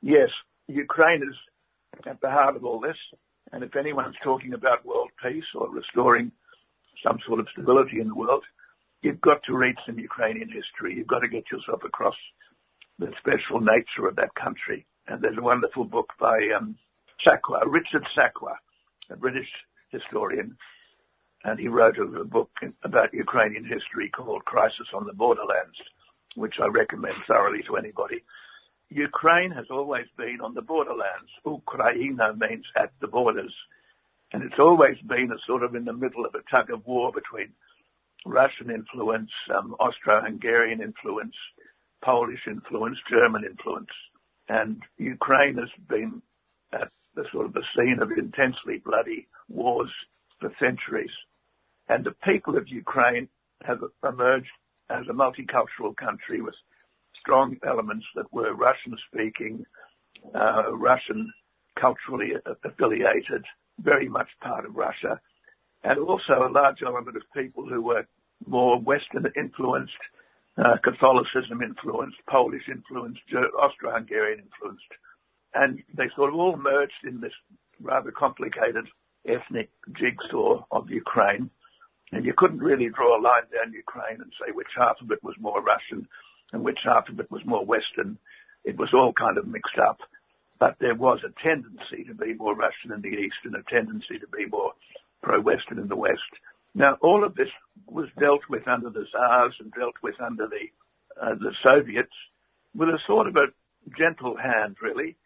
Yes, Ukraine is at the heart of all this. And if anyone's talking about world peace or restoring some sort of stability in the world, you've got to read some Ukrainian history. You've got to get yourself across the special nature of that country. And there's a wonderful book by um, Sakwa, Richard Sakwa, a British historian, and he wrote a, book about Ukrainian history called Crisis on the Borderlands, which I recommend thoroughly to anybody. Ukraine has always been on the borderlands. Ukraina means at the borders. And it's always been a sort of in the middle of a tug of war between Russian influence, um, Austro-Hungarian influence, Polish influence, German influence. And Ukraine has been at the sort of the scene of intensely bloody wars for centuries. And the people of Ukraine have emerged as a multicultural country with strong elements that were Russian speaking, uh, Russian culturally affiliated, very much part of Russia, and also a large element of people who were more Western influenced, uh, Catholicism influenced, Polish influenced, Austro-Hungarian influenced, and they sort of all merged in this rather complicated ethnic jigsaw of Ukraine. And you couldn't really draw a line down Ukraine and say which half of it was more Russian and which half of it was more Western. It was all kind of mixed up. But there was a tendency to be more Russian in the East and a tendency to be more pro-Western in the West. Now, all of this was dealt with under the Tsars and dealt with under the, uh, the Soviets with a sort of a gentle hand, really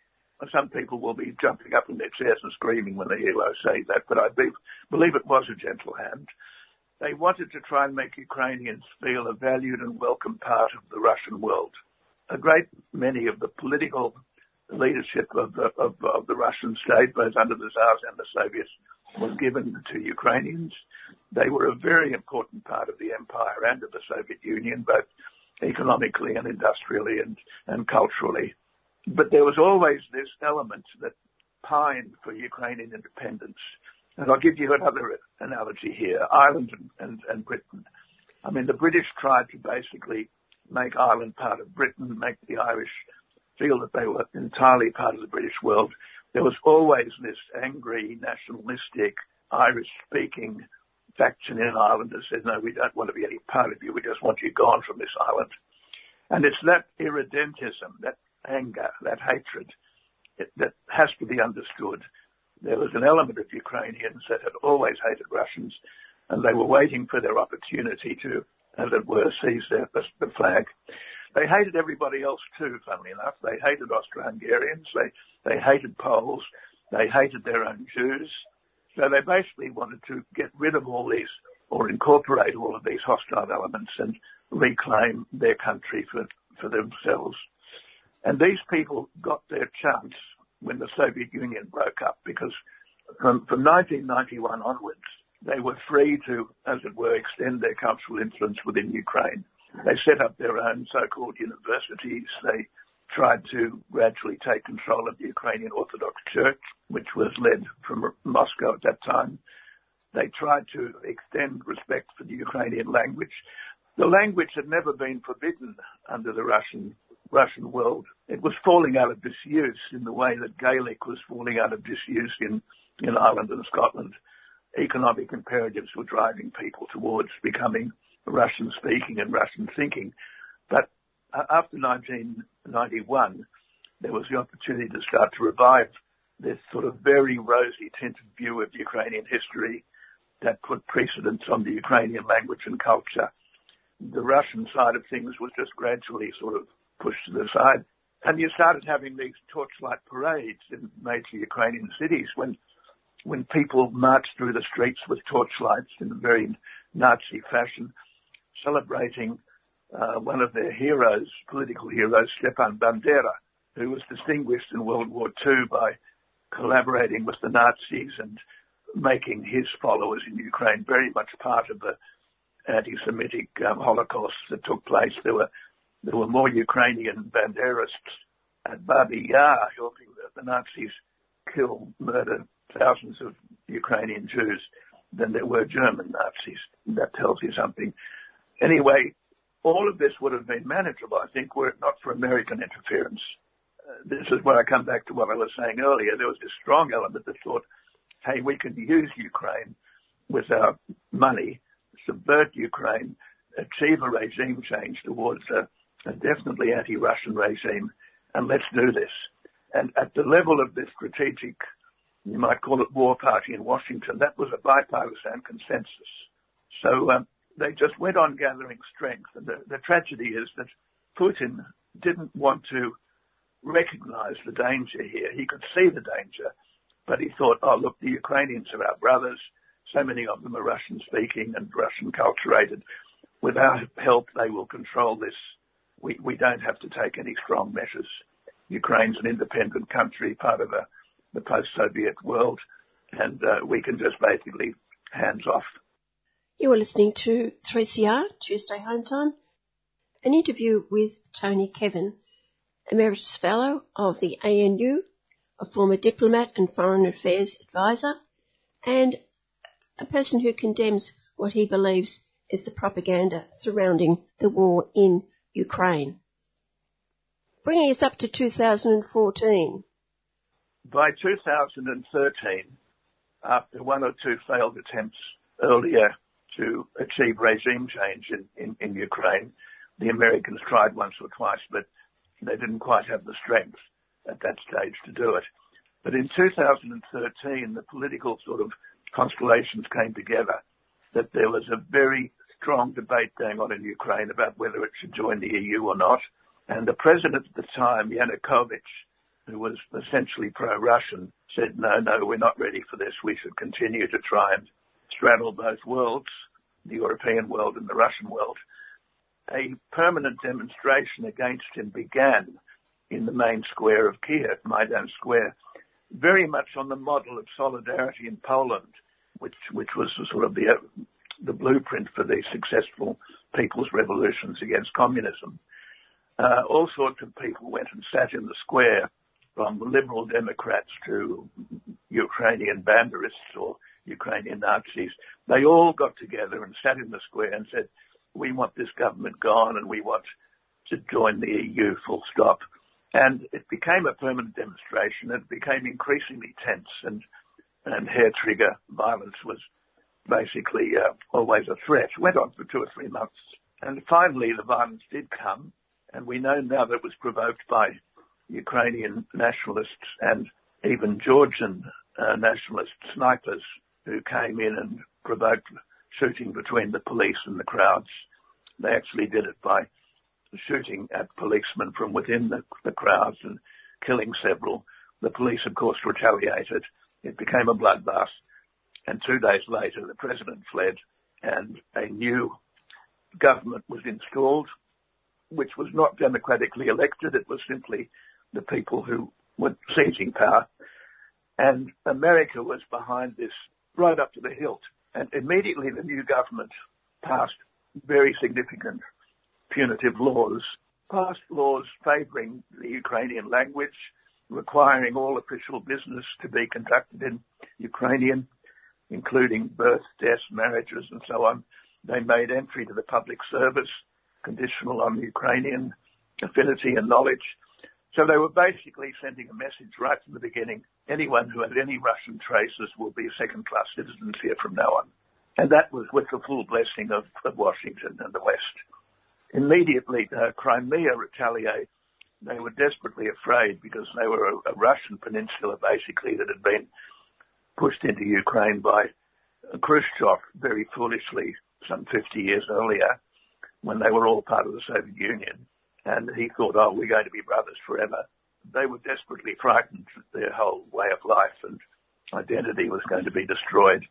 some people will be jumping up in their chairs and screaming when they hear I say that, but I be, believe it was a gentle hand. They wanted to try and make Ukrainians feel a valued and welcome part of the Russian world. A great many of the political leadership of the, of, of the Russian state, both under the Tsars and the Soviets, was given to Ukrainians. They were a very important part of the empire and of the Soviet Union, both economically and industrially and, and culturally. But there was always this element that pined for Ukrainian independence. And I'll give you another analogy here, Ireland and, and, Britain. I mean, the British tried to basically make Ireland part of Britain, make the Irish feel that they were entirely part of the British world. There was always this angry, nationalistic, Irish-speaking faction in Ireland that said, no, we don't want to be any part of you. We just want you gone from this island. And it's that irredentism, that anger, that hatred it, that has to be understood. There was an element of Ukrainians that had always hated Russians, and they were waiting for their opportunity to, uh, as it were, seize their, the flag. They hated everybody else too, funnily enough. They hated Austro-Hungarians. They, they hated Poles. They hated their own Jews. So they basically wanted to get rid of all these or incorporate all of these hostile elements and reclaim their country for, for themselves. And these people got their chance when the Soviet Union broke up because from, from 1991 onwards, they were free to, as it were, extend their cultural influence within Ukraine. They set up their own so-called universities. They tried to gradually take control of the Ukrainian Orthodox Church, which was led from Moscow at that time. They tried to extend respect for the Ukrainian language. The language had never been forbidden under the Russian Russian world. It was falling out of disuse in the way that Gaelic was falling out of disuse in, in Ireland and Scotland. Economic imperatives were driving people towards becoming Russian speaking and Russian thinking. But uh, after 1991, there was the opportunity to start to revive this sort of very rosy tinted view of Ukrainian history that put precedence on the Ukrainian language and culture. the Russian side of things was just gradually sort of pushed to the side. And you started having these torchlight parades in major Ukrainian cities when when people marched through the streets with torchlights in a very Nazi fashion, celebrating uh, one of their heroes, political heroes, Stepan Bandera, who was distinguished in World War II by collaborating with the Nazis and making his followers in Ukraine very much part of the anti-Semitic um, Holocaust that took place. There were there were more Ukrainian Banderists at Babi Yar the, the Nazis kill, murder thousands of Ukrainian Jews than there were German Nazis. That tells you something. Anyway, all of this would have been manageable, I think, were it not for American interference. Uh, this is where I come back to what I was saying earlier. There was this strong element that thought, hey, we can use Ukraine with our money, subvert Ukraine, achieve a regime change towards a, a definitely anti-Russian regime, and let's do this. And at the level of the strategic, you might call it war party in Washington, that was a bipartisan consensus. So um, they just went on gathering strength. And the, the tragedy is that Putin didn't want to recognize the danger here. He could see the danger, but he thought, oh, look, the Ukrainians are our brothers. So many of them are Russian speaking and Russian culturated. With our help, they will control this. We, don't have to take any strong measures. Ukraine's an independent country, part of the post-Soviet world, and uh, we can just basically hands off. You are listening to 3CR, Tuesday Home Time, an interview with Tony Kevin, Emeritus Fellow of the ANU, a former diplomat and foreign affairs advisor, and a person who condemns what he believes is the propaganda surrounding the war in Ukraine. Bringing us up to 2014. By 2013, after one or two failed attempts earlier to achieve regime change in, in, in Ukraine. The Americans tried once or twice, but they didn't quite have the strength at that stage to do it. But in 2013, the political sort of constellations came together that there was a very strong debate going on in Ukraine about whether it should join the EU or not. And the president at the time, Yanukovych, who was essentially pro-Russian, said, no, no, we're not ready for this. We should continue to try and straddle both worlds, the European world and the Russian world, a permanent demonstration against him began in the main square of Kiev, Maidan Square, very much on the model of solidarity in Poland, which which was sort of the the blueprint for the successful people's revolutions against communism. Uh, all sorts of people went and sat in the square, from liberal Democrats to Ukrainian banderists or Ukrainian Nazis, they all got together and sat in the square and said, we want this government gone and we want to join the EU full stop. And it became a permanent demonstration. It became increasingly tense and, and hair trigger violence was basically uh, always a threat. Went on for two or three months. And finally the violence did come. And we know now that it was provoked by Ukrainian nationalists and even Georgian uh, nationalist snipers who came in and provoked shooting between the police and the crowds. They actually did it by shooting at policemen from within the, the crowds and killing several. The police, of course, retaliated. It became a bloodbath. And two days later, the president fled and a new government was installed, which was not democratically elected. It was simply the people who were seizing power. And America was behind this right up to the hilt. And immediately the new government passed very significant punitive laws, passed laws favoring the Ukrainian language, requiring all official business to be conducted in Ukrainian, including birth, death, marriages, and so on. They made entry to the public service conditional on Ukrainian affinity and knowledge. So they were basically sending a message right from the beginning. Anyone who has any Russian traces will be second-class citizens here from now on. And that was with the full blessing of, of Washington and the West. Immediately, uh, Crimea retaliated. They were desperately afraid because they were a, a Russian peninsula basically that had been pushed into Ukraine by Khrushchev very foolishly some 50 years earlier. when they were all part of the Soviet Union. And he thought, oh, we're going to be brothers forever. They were desperately frightened that their whole way of life and identity was going to be destroyed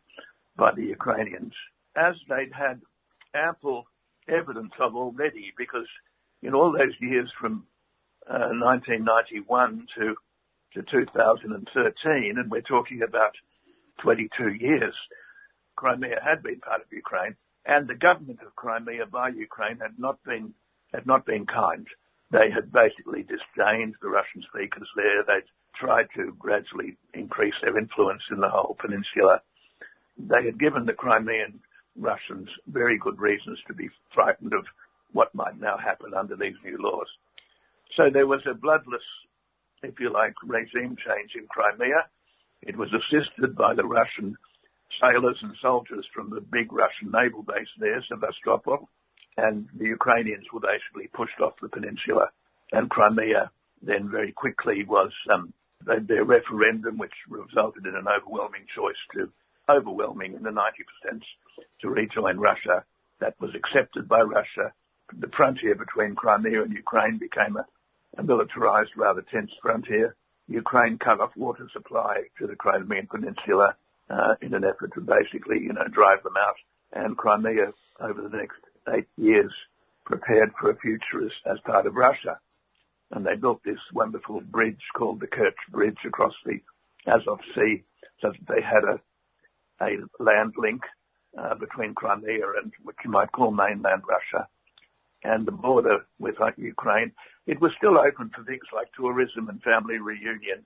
by the Ukrainians, as they'd had ample evidence of already, because in all those years from uh, 1991 to to 2013, and we're talking about 22 years, Crimea had been part of Ukraine, and the government of Crimea by Ukraine had not been had not been kind. They had basically disdained the Russian speakers there. They'd tried to gradually increase their influence in the whole peninsula. They had given the Crimean Russians very good reasons to be frightened of what might now happen under these new laws. So there was a bloodless, if you like, regime change in Crimea. It was assisted by the Russian sailors and soldiers from the big Russian naval base there, Sevastopol, and the Ukrainians were basically pushed off the peninsula. And Crimea then very quickly was um, their referendum, which resulted in an overwhelming choice to overwhelming in the 90% to rejoin Russia. That was accepted by Russia. The frontier between Crimea and Ukraine became a a militarized, rather tense frontier. Ukraine cut off water supply to the Crimean Peninsula uh, in an effort to basically, you know, drive them out. And Crimea, over the next eight years, prepared for a future as, as part of Russia. And they built this wonderful bridge called the Kerch Bridge across the Azov Sea, so that they had a a land link uh, between Crimea and what you might call mainland Russia and the border with Ukraine, it was still open for things like tourism and family reunion,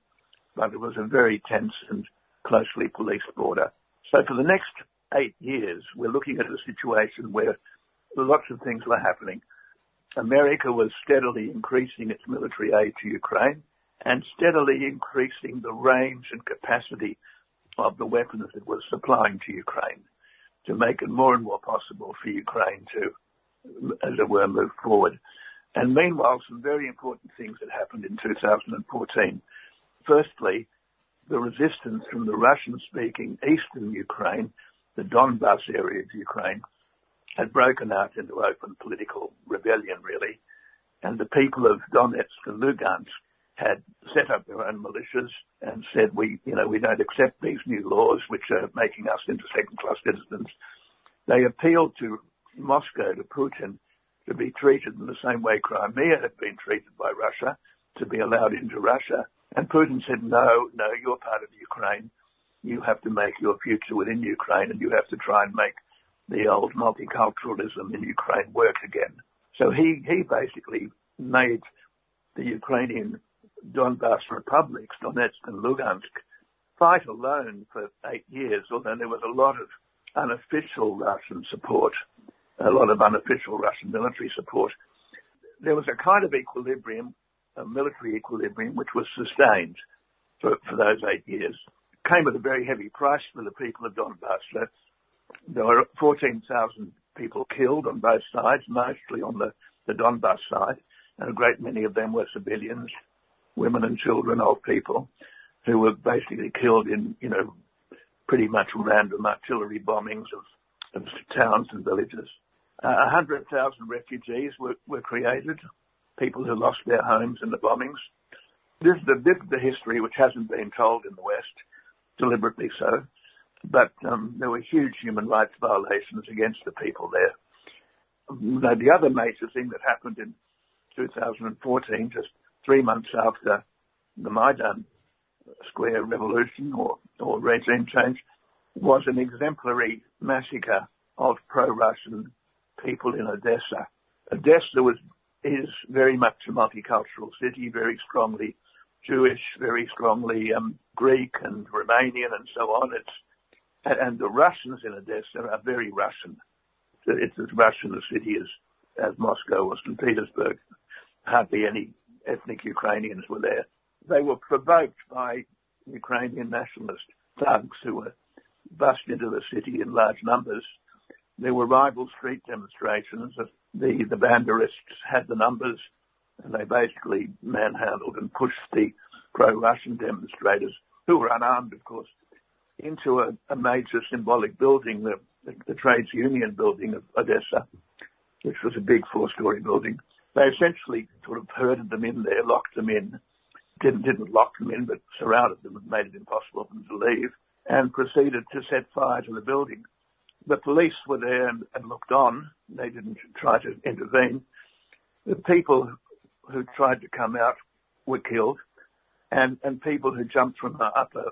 but it was a very tense and closely policed border. So for the next eight years, we're looking at a situation where lots of things were happening. America was steadily increasing its military aid to Ukraine and steadily increasing the range and capacity of the weapons it was supplying to Ukraine to make it more and more possible for Ukraine to as it were, move forward. And meanwhile, some very important things had happened in 2014. Firstly, the resistance from the Russian-speaking eastern Ukraine, the Donbas area of Ukraine, had broken out into open political rebellion, really. And the people of Donetsk and Lugansk had set up their own militias and said, we, you know, we don't accept these new laws which are making us into second-class citizens. They appealed to Moscow to Putin to be treated in the same way Crimea had been treated by Russia, to be allowed into Russia. And Putin said, no, no, you're part of Ukraine. You have to make your future within Ukraine and you have to try and make the old multiculturalism in Ukraine work again. So he, he basically made the Ukrainian Donbas republics, Donetsk and Lugansk, fight alone for eight years, although there was a lot of unofficial Russian support a lot of unofficial Russian military support. There was a kind of equilibrium, a military equilibrium, which was sustained for, for those eight years. It came at a very heavy price for the people of Donbass. There were 14,000 people killed on both sides, mostly on the, the Donbass side, and a great many of them were civilians, women and children, old people, who were basically killed in, you know, pretty much random artillery bombings of, of towns and villages. Uh, 100,000 refugees were, were created, people who lost their homes in the bombings. This is, the, this is the history which hasn't been told in the West, deliberately so. But um, there were huge human rights violations against the people there. Now, the other major thing that happened in 2014, just three months after the Maidan Square revolution or, or regime change, was an exemplary massacre of pro-Russian people in Odessa. Odessa was is very much a multicultural city, very strongly Jewish, very strongly um, Greek and Romanian and so on. It's and the Russians in Odessa are very Russian. It's as Russian a city as as Moscow or St. Petersburg. Hardly any ethnic Ukrainians were there. They were provoked by Ukrainian nationalist thugs who were bust into the city in large numbers there were rival street demonstrations. The, the Banderists had the numbers and they basically manhandled and pushed the pro-Russian demonstrators, who were unarmed, of course, into a, a major symbolic building, the, the, the, trades union building of Odessa. which was a big four-story building. They essentially sort of herded them in there, locked them in, didn't, didn't lock them in, but surrounded them and made it impossible for them to leave, and proceeded to set fire to the building. The police were there and, and looked on. They didn't try to intervene. The people who tried to come out were killed, and, and people who jumped from the upper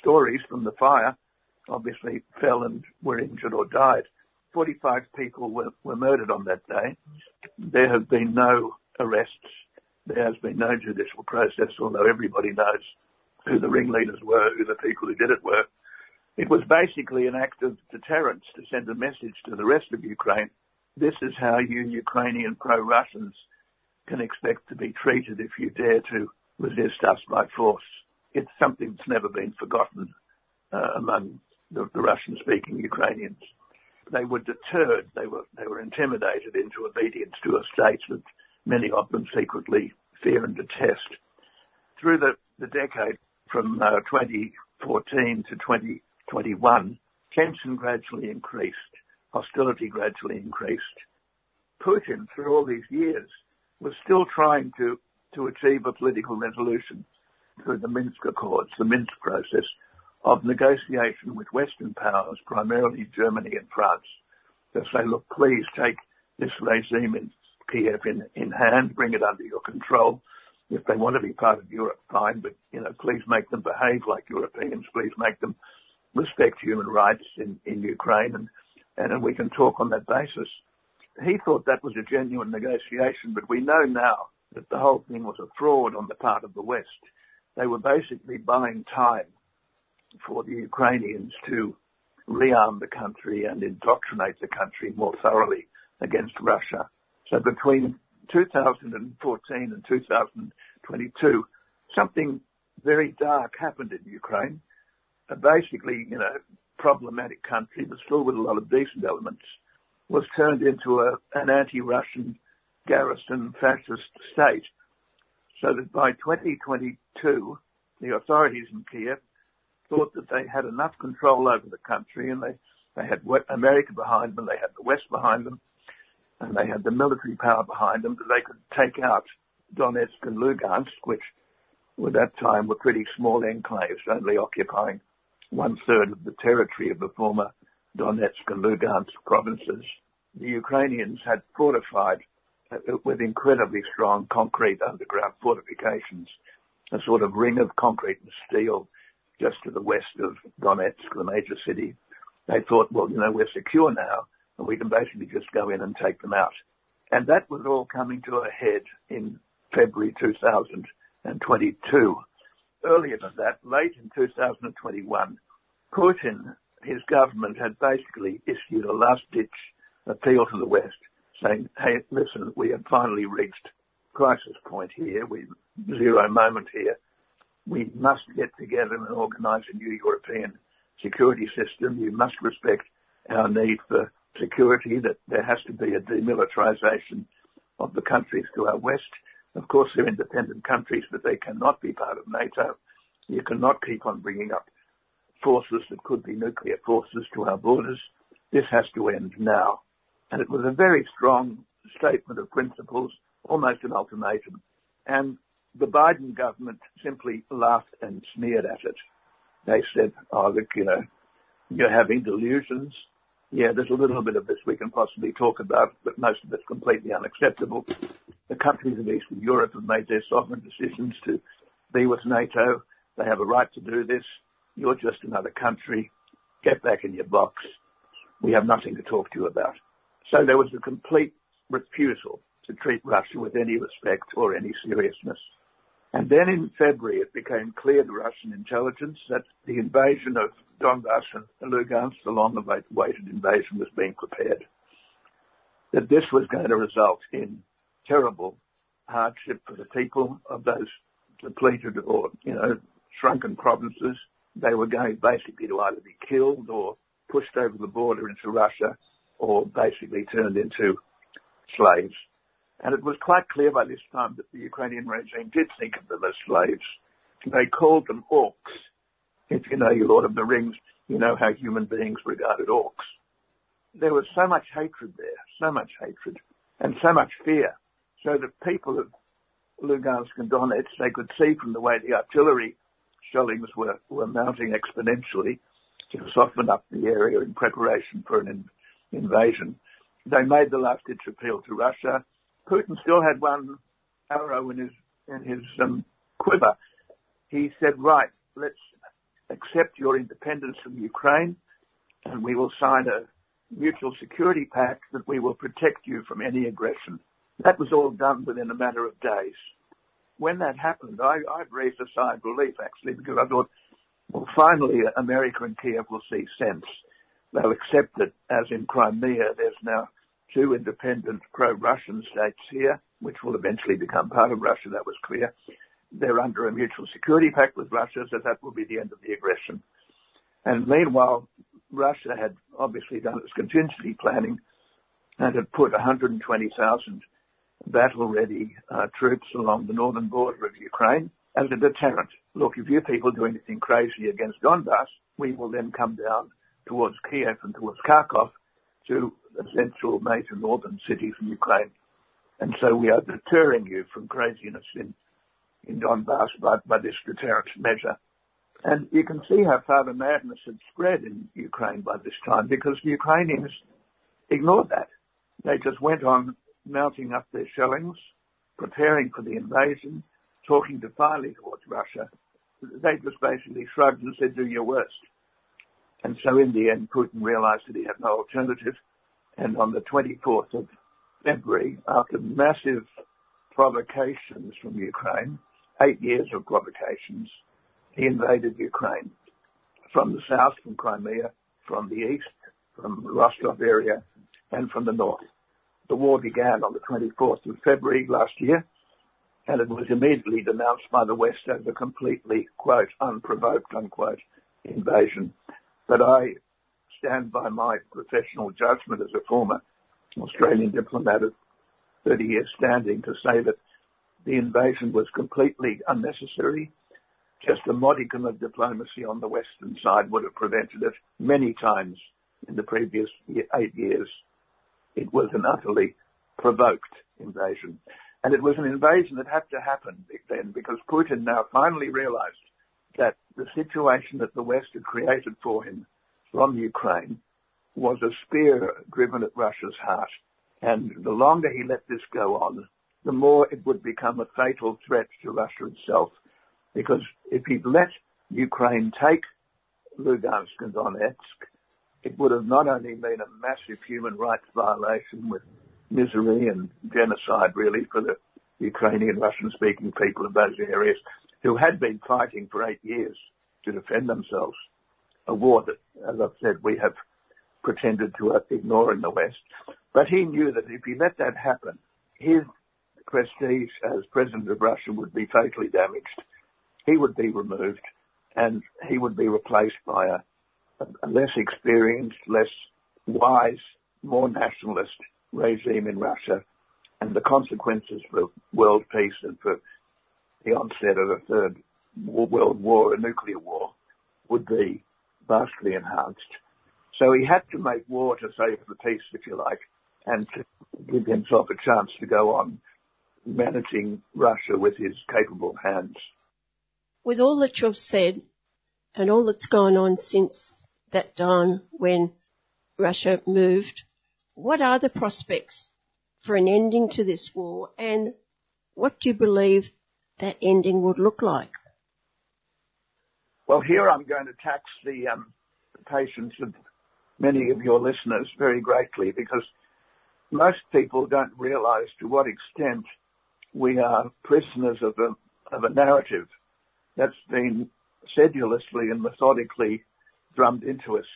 stories from the fire obviously fell and were injured or died. 45 people were, were murdered on that day. There have been no arrests. There has been no judicial process, although everybody knows who the ringleaders were, who the people who did it were. It was basically an act of deterrence to send a message to the rest of Ukraine. This is how you Ukrainian pro-Russians can expect to be treated if you dare to resist us by force. It's something that's never been forgotten uh, among the, the Russian-speaking Ukrainians. They were deterred, they were, they were intimidated into obedience to a state that many of them secretly fear and detest. Through the, the decade from uh, 2014 to 2021, tension gradually increased, hostility gradually increased. Putin, through all these years, was still trying to, to achieve a political resolution through the Minsk Accords, the Minsk process, of negotiation with Western powers, primarily Germany and France, to say, look, please take this regime in Kiev in, in hand, bring it under your control. If they want to be part of Europe, fine, but, you know, please make them behave like Europeans. Please make them respect human rights in, in Ukraine and, and we can talk on that basis. He thought that was a genuine negotiation, but we know now that the whole thing was a fraud on the part of the West. They were basically buying time for the Ukrainians to rearm the country and indoctrinate the country more thoroughly against Russia. So between 2014 and 2022, something very dark happened in Ukraine. A basically, you know, problematic country, but still with a lot of decent elements, was turned into a, an anti-Russian garrison fascist state. So that by 2022, the authorities in Kiev thought that they had enough control over the country and they, they had America behind them, they had the West behind them, and they had the military power behind them that they could take out Donetsk and Lugansk, which at that time were pretty small enclaves, only occupying one third of the territory of the former Donetsk and Lugansk provinces. The Ukrainians had fortified uh, with incredibly strong concrete underground fortifications, a sort of ring of concrete and steel just to the west of Donetsk, the major city. They thought, well, you know, we're secure now and we can basically just go in and take them out. And that was all coming to a head in February 2022. Earlier than that, late in 2021, Putin, his government had basically issued a last ditch appeal to the West saying, hey, listen, we have finally reached crisis point here. We zero moment here we must get together and organise a new European security system. You must respect our need for security, that there has to be a demilitarisation of the countries to our west. Of course, they're independent countries, but they cannot be part of NATO. You cannot keep on bringing up forces that could be nuclear forces to our borders. This has to end now. And it was a very strong statement of principles, almost an ultimatum. And the Biden government simply laughed and sneered at it. They said, oh, look, you know, you're having delusions. Yeah, there's a little bit of this we can possibly talk about, but most of it's completely unacceptable. The countries of Eastern Europe have made their sovereign decisions to be with NATO. They have a right to do this. You're just another country. Get back in your box. We have nothing to talk to you about. So there was a complete refusal to treat Russia with any respect or any seriousness. And then in February, it became clear to Russian intelligence that the invasion of Donbass and Lugansk, the long-awaited invasion, was being prepared. That this was going to result in terrible hardship for the people of those depleted or, you know, shrunken provinces. They were going basically to either be killed or pushed over the border into Russia or basically turned into slaves. And it was quite clear by this time that the Ukrainian regime did think of them as slaves. They called them orcs. If you know your Lord of the Rings, you know how human beings regarded orcs. there was so much hatred there, so much hatred, and so much fear, so that people of Lugansk and Donetsk, they could see from the way the artillery shellings were, were mounting exponentially to soften up the area in preparation for an in, invasion. They made the last ditch appeal to Russia. Putin still had one arrow in his in his um, quiver. He said, "Right, let's accept your independence from Ukraine, and we will sign a mutual security pact that we will protect you from any aggression." That was all done within a matter of days. When that happened, I, I raised a sigh of relief actually because I thought, well, finally America and Kiev will see sense. They'll accept that, as in Crimea, there's now two independent pro-Russian states here, which will eventually become part of Russia. That was clear. They're under a mutual security pact with Russia, so that will be the end of the aggression. And meanwhile, Russia had obviously done its contingency planning and had put 120,000 battle-ready uh, troops along the northern border of Ukraine as a deterrent. Look, if you people do anything crazy against Donbass, we will then come down towards Kiev and towards Kharkov to the central major northern cities in Ukraine. And so we are deterring you from craziness in, in Donbass by, by this deterrent measure. And you can see how far the madness had spread in Ukraine by this time because the Ukrainians ignored that. They just went on mounting up their shellings, preparing for the invasion, talking defiantly towards Russia. They just basically shrugged and said, do your worst. And so in the end, Putin realized that he had no alternative. And on the 24th of February, after massive provocations from Ukraine, eight years of provocations, he invaded Ukraine from the south, from Crimea, from the east, from Rostov area, and from the north. The war began on the 24th of February last year, and it was immediately denounced by the West as a completely, quote, unprovoked, unquote, invasion but I stand by my professional judgment as a former Australian diplomat of 30 years standing to say that the invasion was completely unnecessary. Just a modicum of diplomacy on the Western side would have prevented it many times in the previous eight years. It was an utterly provoked invasion. And it was an invasion that had to happen then because Putin now finally realized that the situation that the West had created for him from Ukraine was a spear driven at Russia's heart. And the longer he let this go on, the more it would become a fatal threat to Russia itself. Because if he'd let Ukraine take Lugansk and Donetsk, it would have not only been a massive human rights violation with misery and genocide really for the Ukrainian Russian speaking people of those areas, who had been fighting for eight years to defend themselves. A war that, as I've said, we have pretended to ignore in the West. But he knew that if he let that happen, his prestige as president of Russia would be fatally damaged. He would be removed and he would be replaced by a, a less experienced, less wise, more nationalist regime in Russia. And the consequences for world peace and for the onset of a third world war, a nuclear war, would be vastly enhanced. So he had to make war to save the peace, if you like, and to give himself a chance to go on managing Russia with his capable hands. With all that you've said and all that's gone on since that time when Russia moved, what are the prospects for an ending to this war and what do you believe that ending would look like? Well, here I'm going to tax the, um, the patience of many of your listeners very greatly because most people don't realize to what extent we are prisoners of a, of a narrative that's been sedulously and methodically drummed into us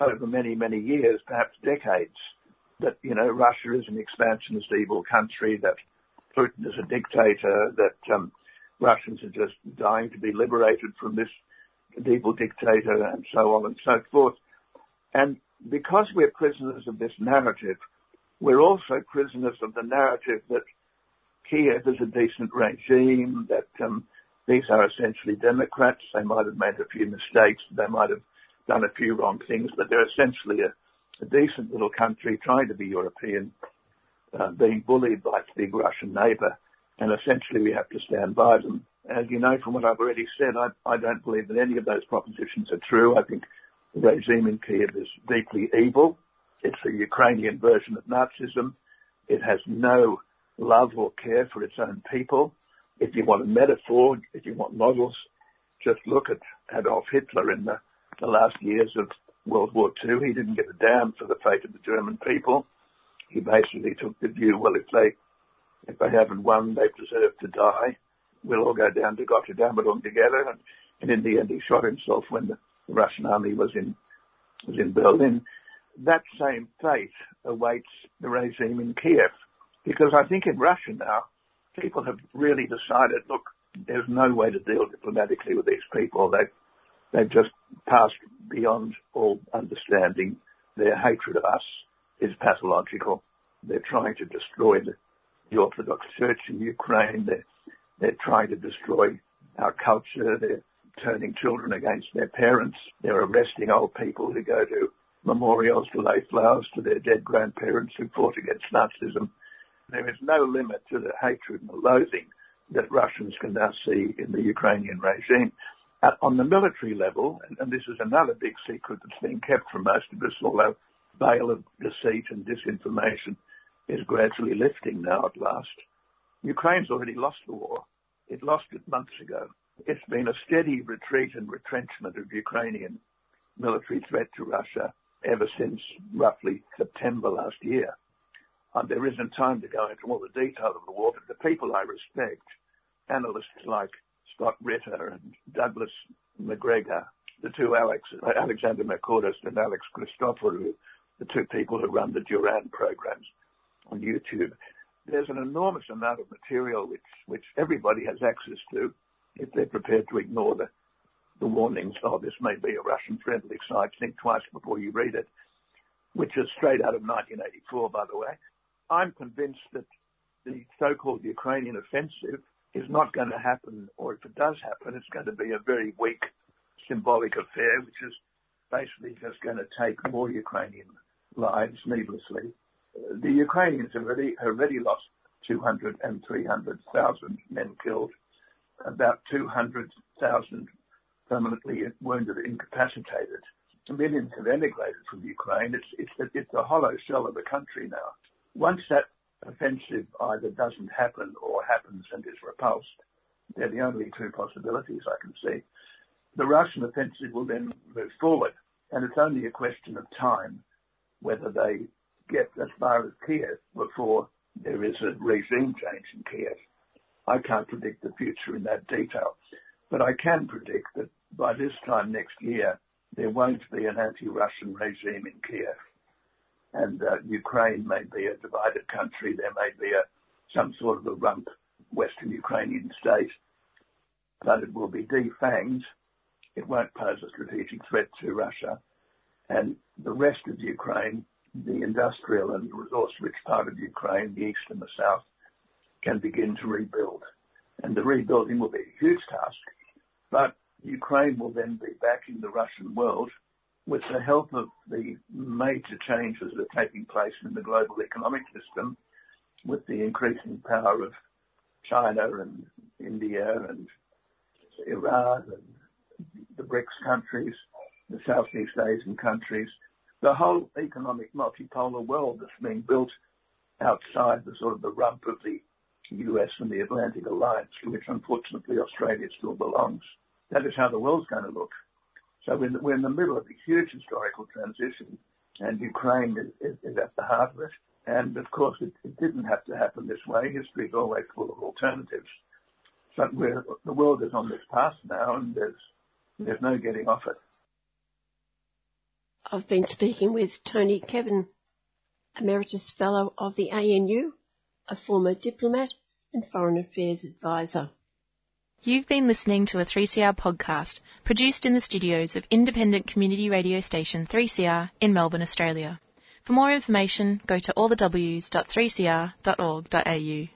over many, many years, perhaps decades, that, you know, Russia is an expansionist evil country, that Putin is a dictator, that um, Russians are just dying to be liberated from this evil dictator, and so on and so forth. And because we're prisoners of this narrative, we're also prisoners of the narrative that Kiev is a decent regime, that um, these are essentially Democrats. They might have made a few mistakes. They might have done a few wrong things, but they're essentially a a decent little country trying to be European, uh, being bullied by its big Russian neighbour, and essentially we have to stand by them. As you know from what I've already said, I, I don't believe that any of those propositions are true. I think the regime in Kiev is deeply evil. It's a Ukrainian version of Nazism. It has no love or care for its own people. If you want a metaphor, if you want models, just look at Adolf Hitler in the, the last years of World War II. He didn't give a damn for the fate of the German people. He basically took the view, well, if they, if they haven't won, they deserve to die. We'll all go down to Gotterdammerung together. And, and in the end, he shot himself when the, Russian army was in, was in Berlin. That same fate awaits the regime in Kiev. Because I think in Russia now, people have really decided, look, there's no way to deal diplomatically with these people. They've, they've just passed beyond all understanding. Their hatred of us is pathological. They're trying to destroy the, the Orthodox Church in Ukraine. They're, they're trying to destroy our culture. They're turning children against their parents. They're arresting old people who go to memorials to lay flowers to their dead grandparents who fought against Nazism. There is no limit to the hatred and the loathing that Russians can now see in the Ukrainian regime. At, on the military level, and, and, this is another big secret that's being kept from most of us, although veil of deceit and disinformation is gradually lifting now at last. Ukraine's already lost the war. It lost it months ago. It's been a steady retreat and retrenchment of Ukrainian military threat to Russia ever since roughly September last year. And there isn't time to go into all the detail of the war, but the people I respect, analysts like Scott Ritter and Douglas Macgregor, the two Alex, Alexander Mercouris and Alex Christoforou, the two people who run the Duran programs on YouTube, there's an enormous amount of material which, which everybody has access to if they're prepared to ignore the, the warnings, oh, this may be a Russian friendly site, think twice before you read it, which is straight out of 1984, by the way. I'm convinced that the so-called Ukrainian offensive is not going to happen, or if it does happen, it's going to be a very weak symbolic affair, which is basically just going to take more Ukrainian lives needlessly. The Ukrainians have already, already lost 200 and 300,000 men killed, about 200,000 permanently wounded, incapacitated. Millions have emigrated from Ukraine. It's, it's, it's a hollow shell of a country now. Once that offensive either doesn't happen or happens and is repulsed, they're the only two possibilities I can see. The Russian offensive will then move forward, and it's only a question of time whether they get as far as Kiev before there is a regime change in Kiev. I can't predict the future in that detail, but I can predict that by this time next year, there won't be an anti-Russian regime in Kiev and uh, Ukraine may be a divided country. There may be a, some sort of a rump Western Ukrainian state, but it will be defanged. It won't pose a strategic threat to Russia. And the rest of Ukraine, the industrial and resource-rich part of Ukraine, the east and the south, can begin to rebuild. And the rebuilding will be a huge task, but Ukraine will then be back in the Russian world with the help of the major changes that are taking place in the global economic system, with the increasing power of China and India and Iran and the BRICS countries, the Southeast Asian countries, the whole economic multipolar world that's being built outside the sort of the rump of the US and the Atlantic Alliance, to which unfortunately Australia still belongs. That is how the world's going to look. So we're, in the middle of a huge historical transition, and Ukraine is, is, is at the heart of it. And of course, it, it, didn't have to happen this way. History is always full of alternatives. But the world is on this path now, and there's there's no getting off it. I've been speaking with Tony Kevin, Emeritus Fellow of the ANU, a former diplomat and foreign affairs advisor. You've been listening to a 3CR podcast produced in the studios of independent community radio station 3CR in Melbourne, Australia. For more information, go to allthews.3cr.org.au.